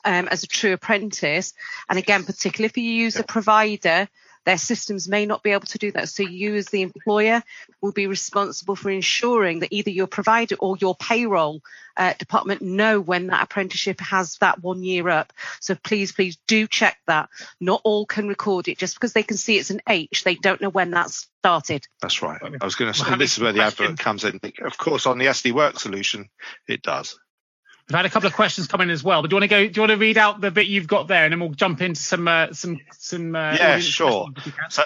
um, as a true apprentice. And again, particularly if you use a provider their systems may not be able to do that. So you as the employer will be responsible for ensuring that either your provider or your payroll uh, department know when that apprenticeship has that one year up. So please, please do check that. Not all can record it just because they can see it's an H. They don't know when that started. That's right. I was going to say this is where the advert comes in. Of course, on the SD Worx solution, it does. We've had a couple of questions come in as well, but do you want to go? Do you want to read out the bit you've got there, and then we'll jump into some uh, some some. Uh, yeah, sure. So,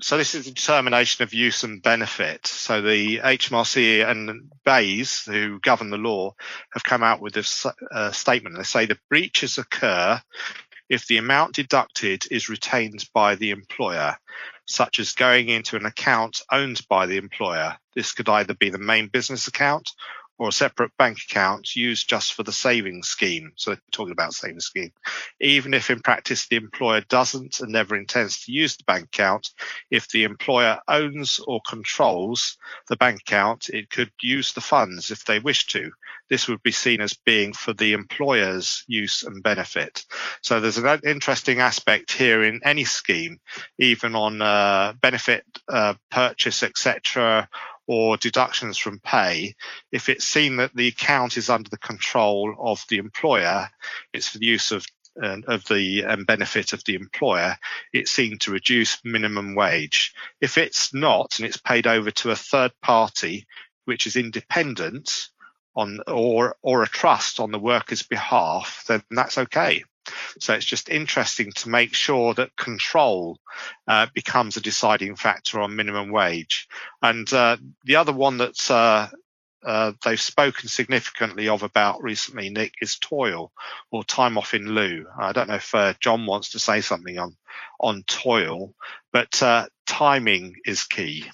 so this is the determination of use and benefit. So the HMRC and BEIS, who govern the law, have come out with this uh, statement. They say the breaches occur if the amount deducted is retained by the employer, such as going into an account owned by the employer. This could either be the main business account or a separate bank account used just for the savings scheme. So they're talking about savings scheme. Even if in practice the employer doesn't and never intends to use the bank account, if the employer owns or controls the bank account, it could use the funds if they wish to. This would be seen as being for the employer's use and benefit. So there's an interesting aspect here in any scheme, even on uh, benefit uh, purchase, etc or deductions from pay, if it's seen that the account is under the control of the employer, it's for the use of and of the um, benefit of the employer, it's seen to reduce minimum wage. If it's not, and it's paid over to a third party, which is independent on or or a trust on the worker's behalf, then that's okay. So it's just interesting to make sure that control uh, becomes a deciding factor on minimum wage. And uh, the other one that's uh, uh, they've spoken significantly of about recently, Nick, is toil or time off in lieu. I don't know if uh, Jon wants to say something on on toil, but uh, timing is key.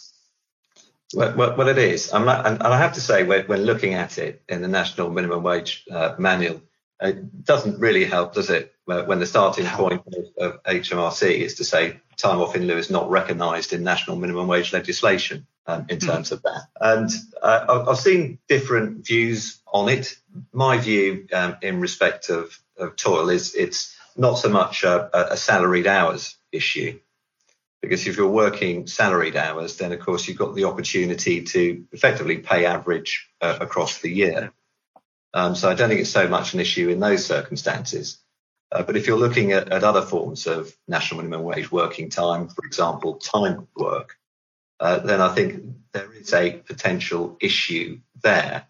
Well, well, well, it is. I'm not, and I have to say, when, when looking at it in the National Minimum Wage Manual, it doesn't really help, does it? When the starting point of, HMRC is to say time off in lieu is not recognised in national minimum wage legislation um, in hmm. terms mm. of that. And uh, I've seen different views on it. My view um, in respect of, of toil is it's not so much a, a salaried hours issue because if you're working salaried hours, then of course you've got the opportunity to effectively pay average uh, across the year. Um, so I don't think it's so much an issue in those circumstances. Uh, but if you're looking at, at, other forms of national minimum wage working time, for example, time work, uh, then I think there is a potential issue there.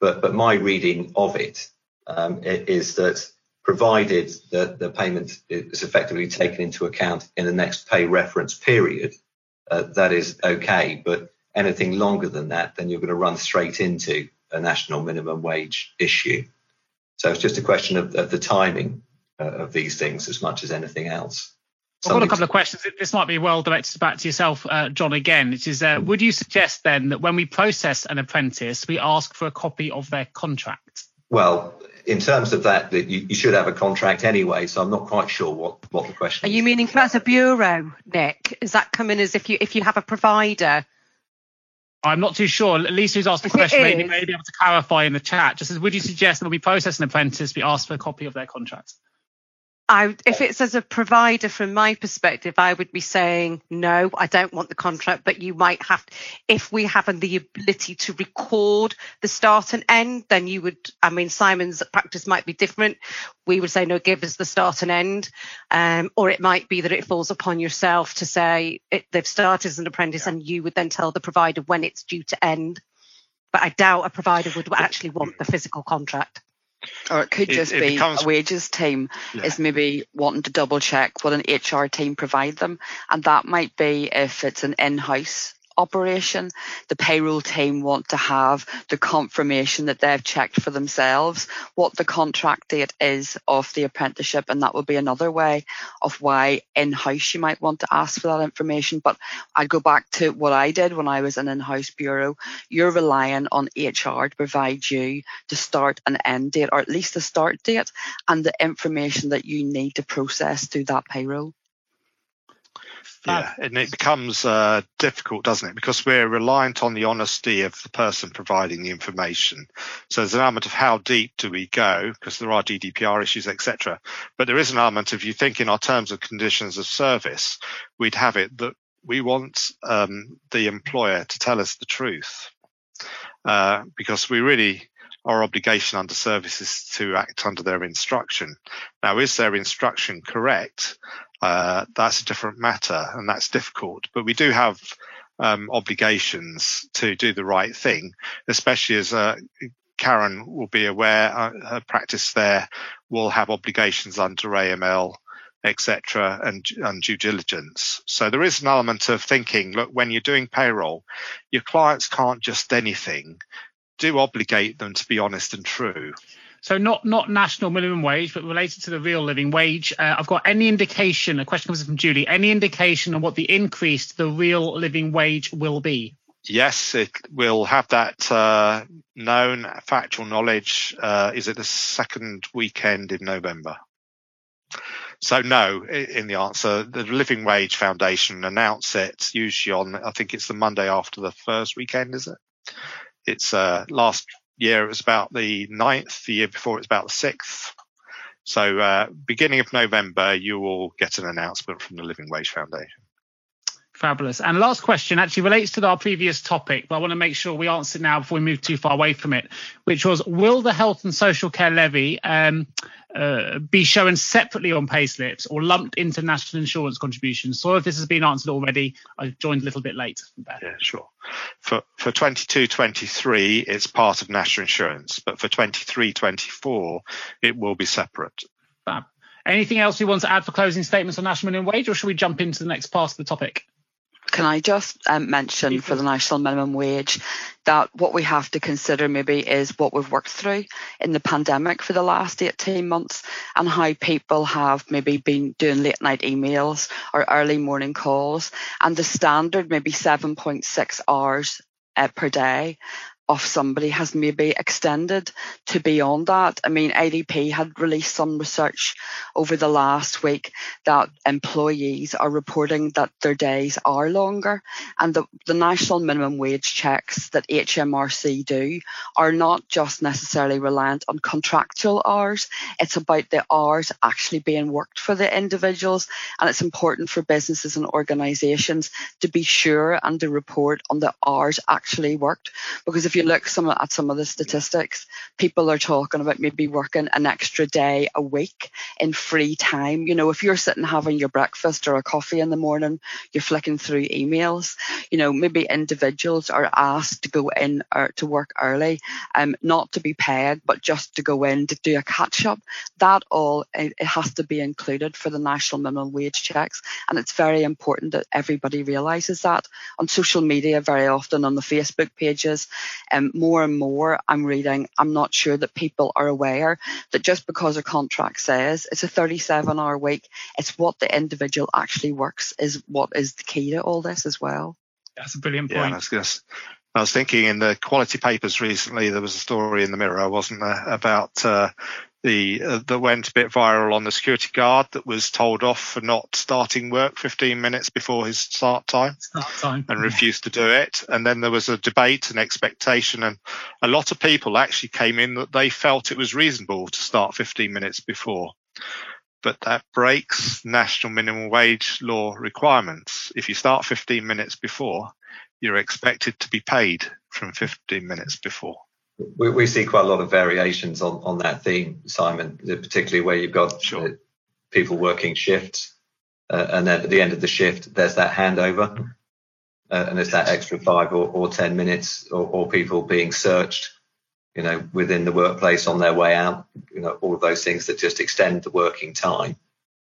But, but my reading of it um, is that provided that the payment is effectively taken into account in the next pay reference period, uh, that is okay. But anything longer than that, then you're going to run straight into a national minimum wage issue. So it's just a question of, of the timing uh, of these things as much as anything else. I've got a couple of questions. This might be well directed back to yourself, uh, Jon, again. Which is, uh, would you suggest then that when we process an apprentice, we ask for a copy of their contract? Well, in terms of that, that you, you, should have a contract anyway. So I'm not quite sure what, what the question. Are is. you meaning as a bureau, Nick? Is that coming as if you if you have a provider I'm not too sure. Lisa, who's asked the question, maybe, maybe able to clarify in the chat. Just as, would you suggest that when we process an apprentice, we ask for a copy of their contract? I, if it's as a provider, from my perspective, I would be saying no, I don't want the contract. But you might have, if we have the ability to record the start and end, then you would. I mean, Simon's practice might be different. We would say no, give us the start and end, um, or it might be that it falls upon yourself to say it, they've started as an apprentice, yeah. and you would then tell the provider when it's due to end. But I doubt a provider would actually want the physical contract. Or it could just it, it be becomes, a wages team yeah. is maybe wanting to double check what an HR team provide them. And that might be if it's an in-house operation, the payroll team want to have the confirmation that they've checked for themselves what the contract date is of the apprenticeship. And that would be another way of why in house you might want to ask for that information. But I'd go back to what I did when I was an in house bureau. You're relying on HR to provide you the start and end date, or at least the start date, and the information that you need to process through that payroll. Yeah, and it becomes uh, difficult, doesn't it? Because we're reliant on the honesty of the person providing the information. So there's an element of how deep do we go, because there are GDPR issues, etc. But there is an element of you think in our terms of conditions of service, we'd have it that we want um, the employer to tell us the truth, uh, because we really our obligation under services to act under their instruction. Now, is their instruction correct? Uh, that's a different matter and that's difficult. But we do have um, obligations to do the right thing, especially as uh, Karen will be aware, uh, her practice there will have obligations under AML, etc., and, and due diligence. So there is an element of thinking, look, when you're doing payroll, your clients can't just anything. Do obligate them to be honest and true. So not not national minimum wage, but related to the real living wage. Uh, I've got any indication. A question comes from Julie. Any indication on what the increase to the real living wage will be? Yes, it will have that uh, known factual knowledge. Uh, is it the second weekend in November? So no, in the answer, the Living Wage Foundation announce it usually on, I think it's the Monday after the first weekend, is it? It's uh, last year it was about the 9th, the year before it was about the 6th. So, uh, beginning of November, you will get an announcement from the Living Wage Foundation. Fabulous. And last question actually relates to our previous topic, but I want to make sure we answer it now before we move too far away from it, which was Will the health and social care levy um, uh, be shown separately on payslips or lumped into national insurance contributions? So if this has been answered already, I joined a little bit late. Yeah, sure. For for 22 23, it's part of national insurance, but for 23 24, it will be separate. Fab. Anything else we want to add for closing statements on national minimum wage, or should we jump into the next part of the topic? Can I just um, mention for the national minimum wage that what we have to consider maybe is what we've worked through in the pandemic for the last 18 months and how people have maybe been doing late night emails or early morning calls and the standard maybe 7.6 hours uh, per day of somebody has maybe extended to beyond that. I mean, ADP had released some research over the last week that employees are reporting that their days are longer and the, the national minimum wage checks that HMRC do are not just necessarily reliant on contractual hours. It's about the hours actually being worked for the individuals. And it's important for businesses and organizations to be sure and to report on the hours actually worked because if if you look some at some of the statistics, people are talking about maybe working an extra day a week in free time. You know, if you're sitting having your breakfast or a coffee in the morning, you're flicking through emails. You know, maybe individuals are asked to go in or to work early, um, not to be paid, but just to go in to do a catch up. That all it, it has to be included for the national minimum wage checks, and it's very important that everybody realizes that. On social media, very often on the Facebook pages, um, more and more I'm reading, I'm not sure that people are aware that just because a contract says it's a 37 hour week, it's what the individual actually works is what is the key to all this as well. That's a brilliant point. Yeah, I was, I was thinking in the quality papers recently, there was a story in the Mirror, wasn't there, about uh, the uh, that went a bit viral on the security guard that was told off for not starting work 15 minutes before his start time, start time. and refused to do it. And then there was a debate and expectation, and a lot of people actually came in that they felt it was reasonable to start 15 minutes before. But that breaks national minimum wage law requirements. If you start 15 minutes before, you're expected to be paid from 15 minutes before. We, we see quite a lot of variations on, on that theme, Simon, particularly where you've got sure. people working shifts. Uh, and then at the end of the shift, there's that handover. Uh, and there's that extra five or, or 10 minutes, or, or, people being searched, you know, within the workplace on their way out, you know, all of those things that just extend the working time.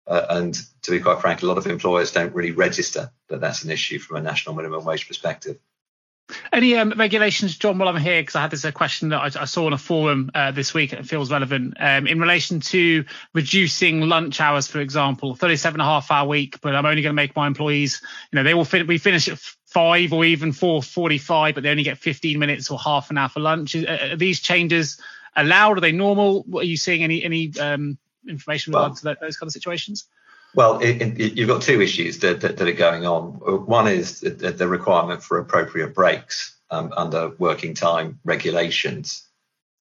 Uh, and to be quite frank, a lot of employers don't really register that that's an issue from a national minimum wage perspective. Any um, regulations, Jon, while I'm here, because I had this a question that I, I, saw on a forum uh, this week and it feels relevant um, in relation to reducing lunch hours, for example, 37 and a half hour week, but I'm only going to make my employees, you know, they will fin- we finish at five or even 4.45, but they only get 15 minutes or half an hour for lunch. Are, are these changes allowed? Are they normal? What are you seeing any, any um, information well, regard to that, those kind of situations? Well, it, it, you've got two issues that, that, that, are going on. One is the, the requirement for appropriate breaks um, under working time regulations,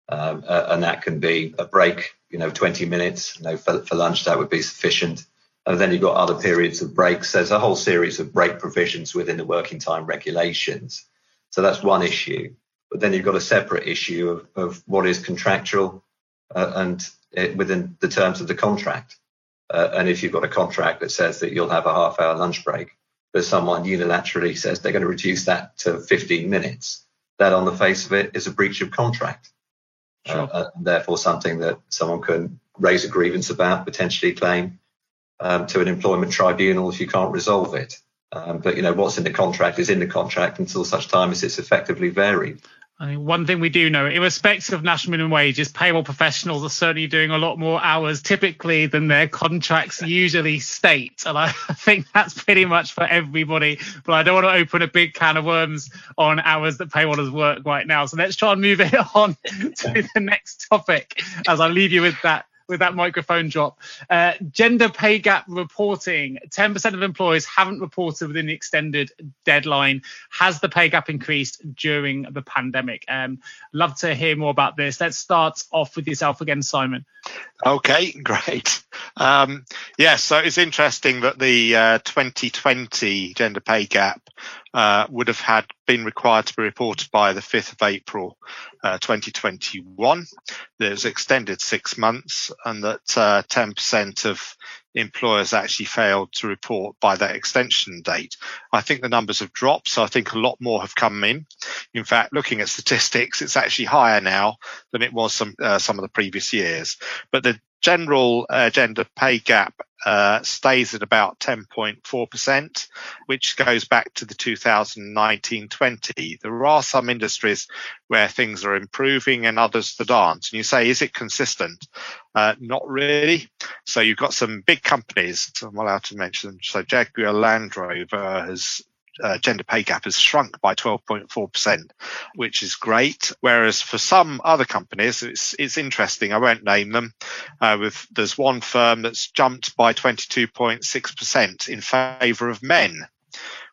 um, uh, and that can be a break, you know, 20 minutes. You know, for, for lunch that would be sufficient. And then you've got other periods of breaks. There's a whole series of break provisions within the working time regulations. So that's one issue. But then you've got a separate issue of, of what is contractual uh, and it, within the terms of the contract. Uh, and if you've got a contract that says that you'll have a half hour lunch break, but someone unilaterally says they're going to reduce that to 15 minutes, that on the face of it is a breach of contract. Sure. Uh, uh, therefore, something that someone can raise a grievance about, potentially claim um, to an employment tribunal if you can't resolve it. Um, but you know what's in the contract is in the contract until such time as it's effectively varied. I mean, one thing we do know, irrespective of national minimum wages, payroll professionals are certainly doing a lot more hours typically than their contracts usually state. And I think that's pretty much for everybody. But I don't want to open a big can of worms on hours that payrollers work right now. So let's try and move it on to the next topic as I leave you with that with that microphone drop. Uh, gender pay gap reporting. 10% of employers haven't reported within the extended deadline. Has the pay gap increased during the pandemic? Um, love to hear more about this. Let's start off with yourself again, Simon. Okay, great. Um, yes, yeah, so it's interesting that the uh, 2020 gender pay gap uh, would have had been required to be reported by the 5th of April uh, 2021. It was extended six months, and that 10% uh, of employers actually failed to report by that extension date. I think the numbers have dropped, so I think a lot more have come in. In fact, looking at statistics, it's actually higher now than it was some uh, some of the previous years. But the general uh, gender pay gap uh, stays at about 10.4%, which goes back to the 2019-20. There are some industries where things are improving and others that aren't. And you say, is it consistent? Uh, not really. So you've got some big companies, I'm allowed to mention. So Jaguar Land Rover has uh, gender pay gap has shrunk by 12.4%, which is great. Whereas for some other companies, it's, it's interesting. I won't name them. Uh, with there's one firm that's jumped by 22.6% in favour of men,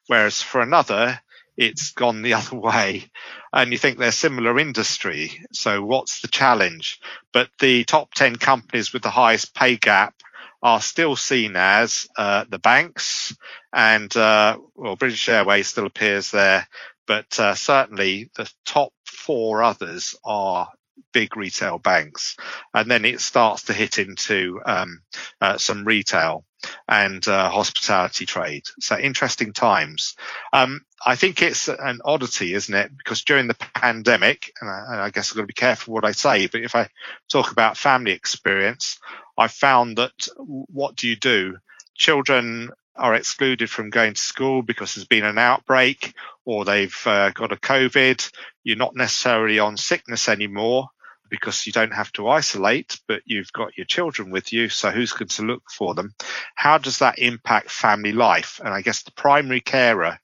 whereas for another, it's gone the other way. And you think they're similar industry. So what's the challenge? But the top 10 companies with the highest pay gap are still seen as uh, the banks, and uh, well, British Airways still appears there, but uh, certainly the top four others are big retail banks, and then it starts to hit into um, uh, some retail and uh, hospitality trade. So interesting times. Um, I think it's an oddity, isn't it? Because during the pandemic, and I, and I guess I've got to be careful what I say, but if I talk about family experience, I found that what do you do? Children are excluded from going to school because there's been an outbreak or they've uh, got a COVID. You're not necessarily on sickness anymore because you don't have to isolate, but you've got your children with you. So who's going to look for them? How does that impact family life? And I guess the primary carer,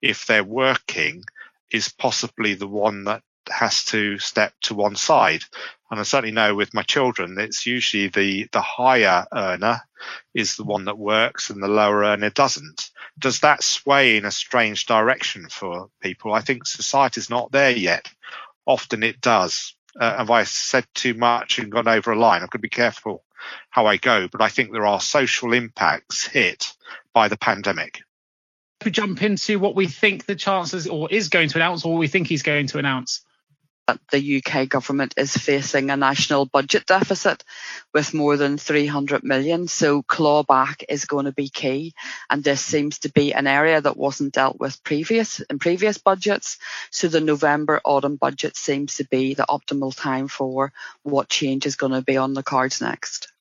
if they're working, is possibly the one that has to step to one side. And I certainly know with my children, it's usually the, the higher earner is the one that works and the lower earner doesn't. Does that sway in a strange direction for people? I think society's not there yet. Often it does. Uh, have I said too much and gone over a line? I've got to be careful how I go, but I think there are social impacts hit by the pandemic. We jump into what we think the chances or is going to announce or we think he's going to announce that the UK government is facing a national budget deficit with more than 300 million. So clawback is going to be key. And this seems to be an area that wasn't dealt with previous in previous budgets. So the November autumn budget seems to be the optimal time for what change is going to be on the cards next.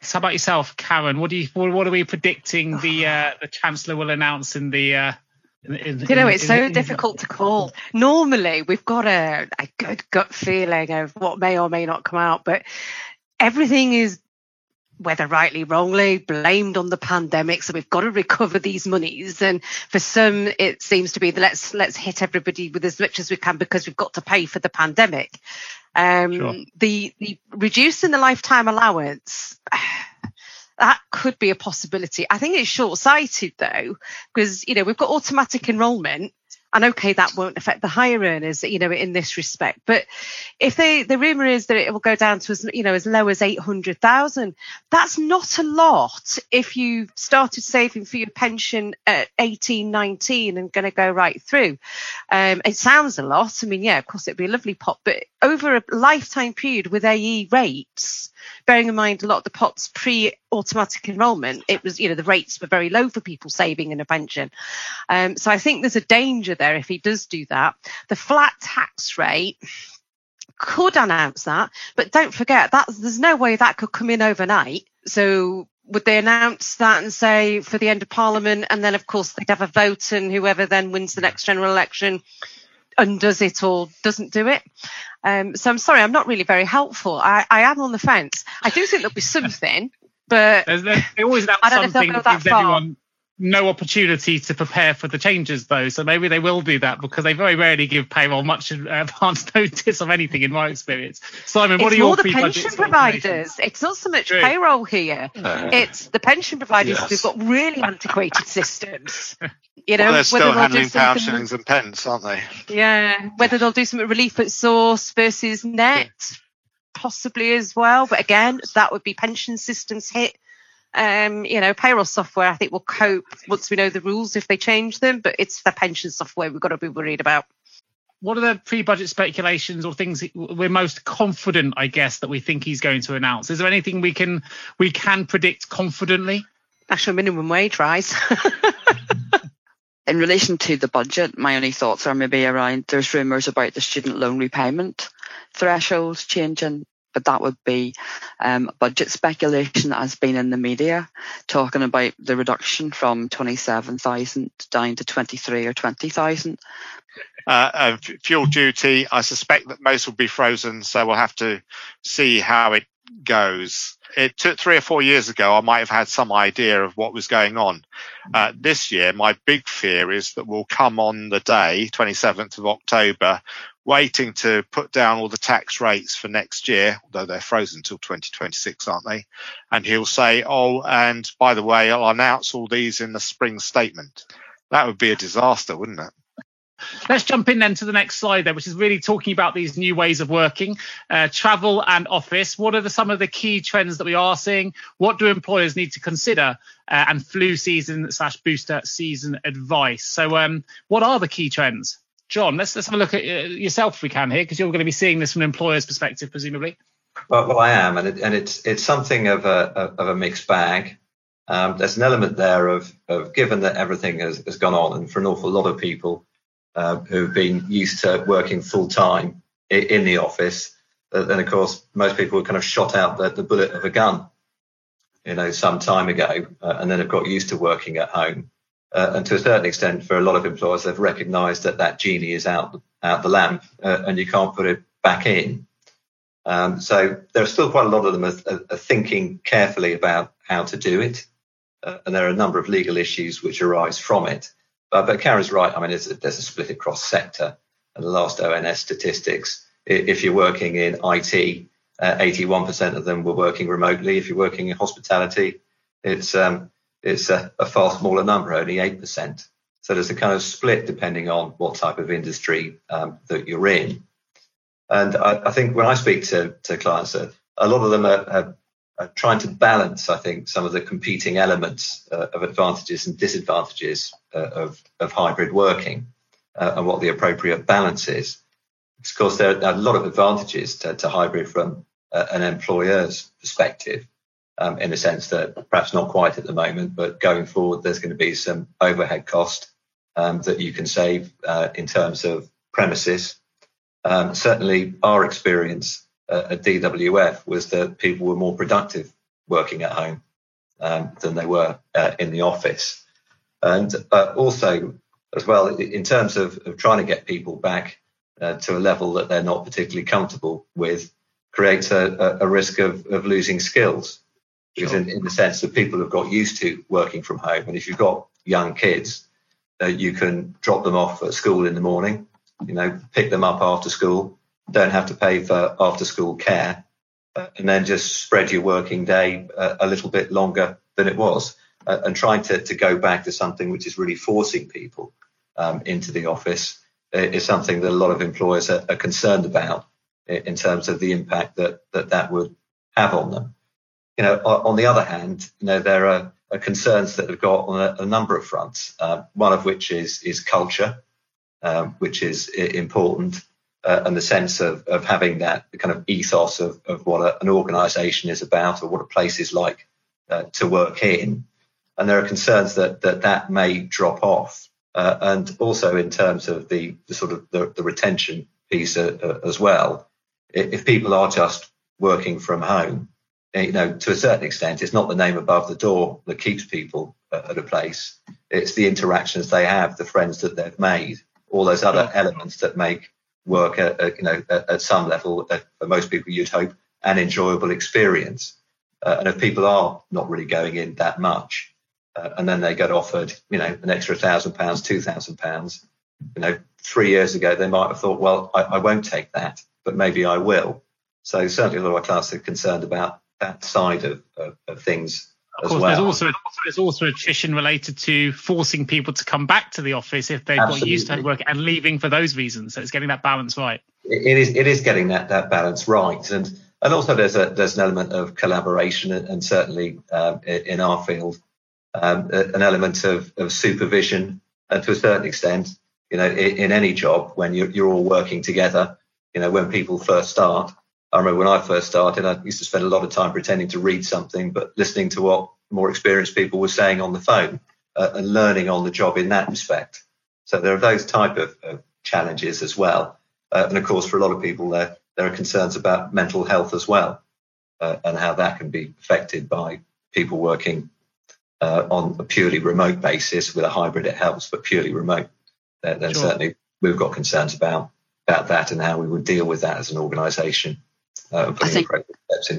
So how about yourself, Karen? What do you what are we predicting the uh, the Chancellor will announce in the uh, in, you know, it's so difficult to call. Normally, we've got a, a good gut feeling of what may or may not come out, but everything is whether rightly wrongly blamed on the pandemic so we've got to recover these monies and for some it seems to be the let's let's hit everybody with as much as we can because we've got to pay for the pandemic um sure. the the reducing the lifetime allowance that could be a possibility. I think it's short sighted though, because, you know, we've got automatic enrolment and okay, that won't affect the higher earners, you know, in this respect. But if they, the rumor is that it will go down to as, you know, as low as 800,000, that's not a lot if you started saving for your pension at 18, 19 and going to go right through. Um, it sounds a lot. I mean, yeah, of course it'd be a lovely pot, but over a lifetime period with AE rates, bearing in mind a lot of the pots pre automatic enrolment, it was, you know, the rates were very low for people saving in a pension. Um, so I think there's a danger there if he does do that. The flat tax rate, could announce that, but don't forget that there's no way that could come in overnight. So would they announce that and say for the end of Parliament, and then of course they'd have a vote, and whoever then wins the next general election undoes it or doesn't do it. Um, so I'm sorry, I'm not really very helpful. I, I am on the fence. I do think there'll be something, but they always announce something that gives everyone no opportunity to prepare for the changes though so maybe they will do that because they very rarely give payroll much advance notice of anything in my experience simon what it's are your more the pension providers it's not so much True. payroll here uh, it's the pension providers yes. who've got really antiquated systems you know well, they're still handling pound shillings and pence aren't they yeah whether they'll do some relief at source versus net possibly as well. But again, that would be pension systems hit. Um, you know, payroll software, I think will cope once we know the rules if they change them, but it's the pension software we've got to be worried about. What are the pre-budget speculations or things we're most confident, I guess, that we think he's going to announce? Is there anything we can we can predict confidently? National minimum wage rise. In relation to the budget, my only thoughts are maybe around there's rumours about the student loan repayment thresholds changing, but that would be um, budget speculation that has been in the media, talking about the reduction from 27,000 down to 23 or 20,000. Uh, fuel duty, I suspect that most will be frozen, so we'll have to see how it goes it took three or four years ago, I might have had some idea of what was going on. Uh, this year, my big fear is that we'll come on the day, 27th of October, waiting to put down all the tax rates for next year, although they're frozen until 2026, aren't they? And he'll say, oh, and by the way, I'll announce all these in the spring statement. That would be a disaster, wouldn't it? Let's jump in then to the next slide there, which is really talking about these new ways of working, uh, travel and office. What are the, some of the key trends that we are seeing? What do employers need to consider? Uh, and flu season slash booster season advice. So, um, what are the key trends? Jon, let's let's have a look at uh, yourself if we can here, because you're going to be seeing this from an employer's perspective, presumably. Well, well I am, and it, and it's it's something of a of a mixed bag. Um, there's an element there of of given that everything has, has gone on, and for an awful lot of people, uh, who've been used to working full time in the office. And of course, most people were kind of shot out the, the bullet of a gun, you know, some time ago, uh, and then have got used to working at home. Uh, and to a certain extent, for a lot of employers, they've recognised that that genie is out out the lamp, uh, and you can't put it back in. Um, so there are still quite a lot of them are, are thinking carefully about how to do it, uh, and there are a number of legal issues which arise from it. But, but Karen's right. I mean, there's a, there's a split across sector. And the last ONS statistics, if you're working in IT, uh, 81% of them were working remotely. If you're working in hospitality, it's um, it's a, a, far smaller number, only 8%. So there's a kind of split depending on what type of industry um, that you're in. And I, I, think when I speak to, to clients, uh, a lot of them are, are uh, trying to balance, I think, some of the competing elements uh, of advantages and disadvantages uh, of, of hybrid working uh, and what the appropriate balance is. Of course, there are a lot of advantages to, to hybrid from an employer's perspective, um, in a sense that perhaps not quite at the moment, but going forward, there's going to be some overhead cost um, that you can save uh, in terms of premises. Um, certainly, our experience uh, at DWF was that people were more productive working at home um, than they were uh, in the office. And uh, also, as well, in terms of, of trying to get people back uh, to a level that they're not particularly comfortable with, creates a, a risk of, of losing skills. Because sure. in, in, the sense that people have got used to working from home, and if you've got young kids, uh, you can drop them off at school in the morning, you know, pick them up after school, don't have to pay for after school care, uh, and then just spread your working day uh, a little bit longer than it was, uh, and trying to, to go back to something which is really forcing people um, into the office is something that a lot of employers are, are, concerned about in terms of the impact that that, that would have on them. You know, on the other hand, you know there are, are concerns that have got on a, a number of fronts. Uh, one of which is is culture, um, which is important uh, and the sense of, of having that kind of ethos of, of what a, an organization is about or what a place is like uh, to work in. And there are concerns that that, that may drop off. Uh, and also in terms of the, the sort of the, the retention piece uh, uh, as well. If people are just working from home, you know, to a certain extent, it's not the name above the door that keeps people at a place. It's the interactions they have, the friends that they've made, all those other elements that make work at, at you know at, at some level at, for most people you'd hope an enjoyable experience. Uh, and if people are not really going in that much uh, and then they get offered you know an extra thousand pounds two thousand pounds you know three years ago they might have thought well I, I won't take that but maybe I will. So certainly a lot of our clients are concerned about that side of, of, of things of course, well. there's also there's also attrition related to forcing people to come back to the office if they've Absolutely. got used to work and leaving for those reasons. So it's getting that balance right. It is it is getting that that balance right, and and also there's a there's an element of collaboration and, certainly um, in our field um, an element of, of supervision and to a certain extent you know in, in any job when you're, you're all working together you know when people first start I remember when I first started I used to spend a lot of time pretending to read something but listening to what more experienced people were saying on the phone uh, and learning on the job in that respect. So there are those type of, of challenges as well. Uh, and of course for a lot of people there there are concerns about mental health as well uh, and how that can be affected by people working uh, on a purely remote basis with a hybrid it helps but purely remote then, sure. certainly we've got concerns about about that and how we would deal with that as an organization uh, I think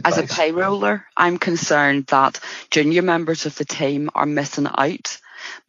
as a payroller, I'm concerned that junior members of the team are missing out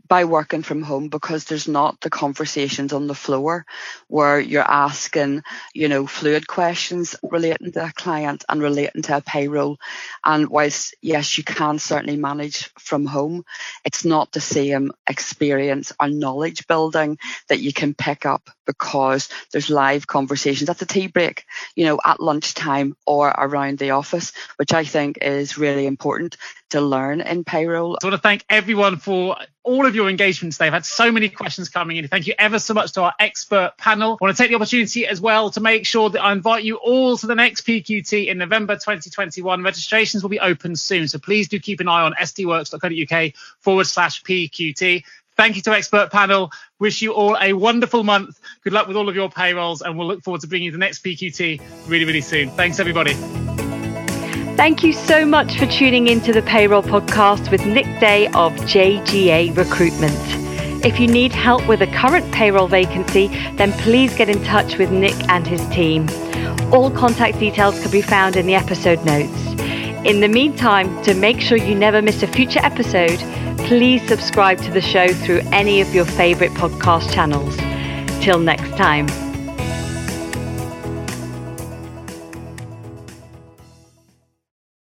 by working from home because there's not the conversations on the floor where you're asking, you know, fluid questions relating to a client and relating to a payroll. And whilst, yes, you can certainly manage from home, it's not the same experience or knowledge building that you can pick up because there's live conversations at the tea break, you know, at lunchtime or around the office, which I think is really important to learn in payroll. I want to thank everyone for all of your engagement today. I've had so many questions coming in. Thank you ever so much to our expert panel. I want to take the opportunity as well to make sure that I invite you all to the next PQT in November 2021. Registrations will be open soon, so please do keep an eye on sdworx.co.uk forward slash PQT. Thank you to expert panel. Wish you all a wonderful month. Good luck with all of your payrolls, and we'll look forward to bringing you the next PQT really, really soon. Thanks, everybody. Thank you so much for tuning into the Payroll Podcast with Nick Day of JGA Recruitment. If you need help with a current payroll vacancy, then please get in touch with Nick and his team. All contact details can be found in the episode notes. In the meantime, to make sure you never miss a future episode, please subscribe to the show through any of your favourite podcast channels. Till next time.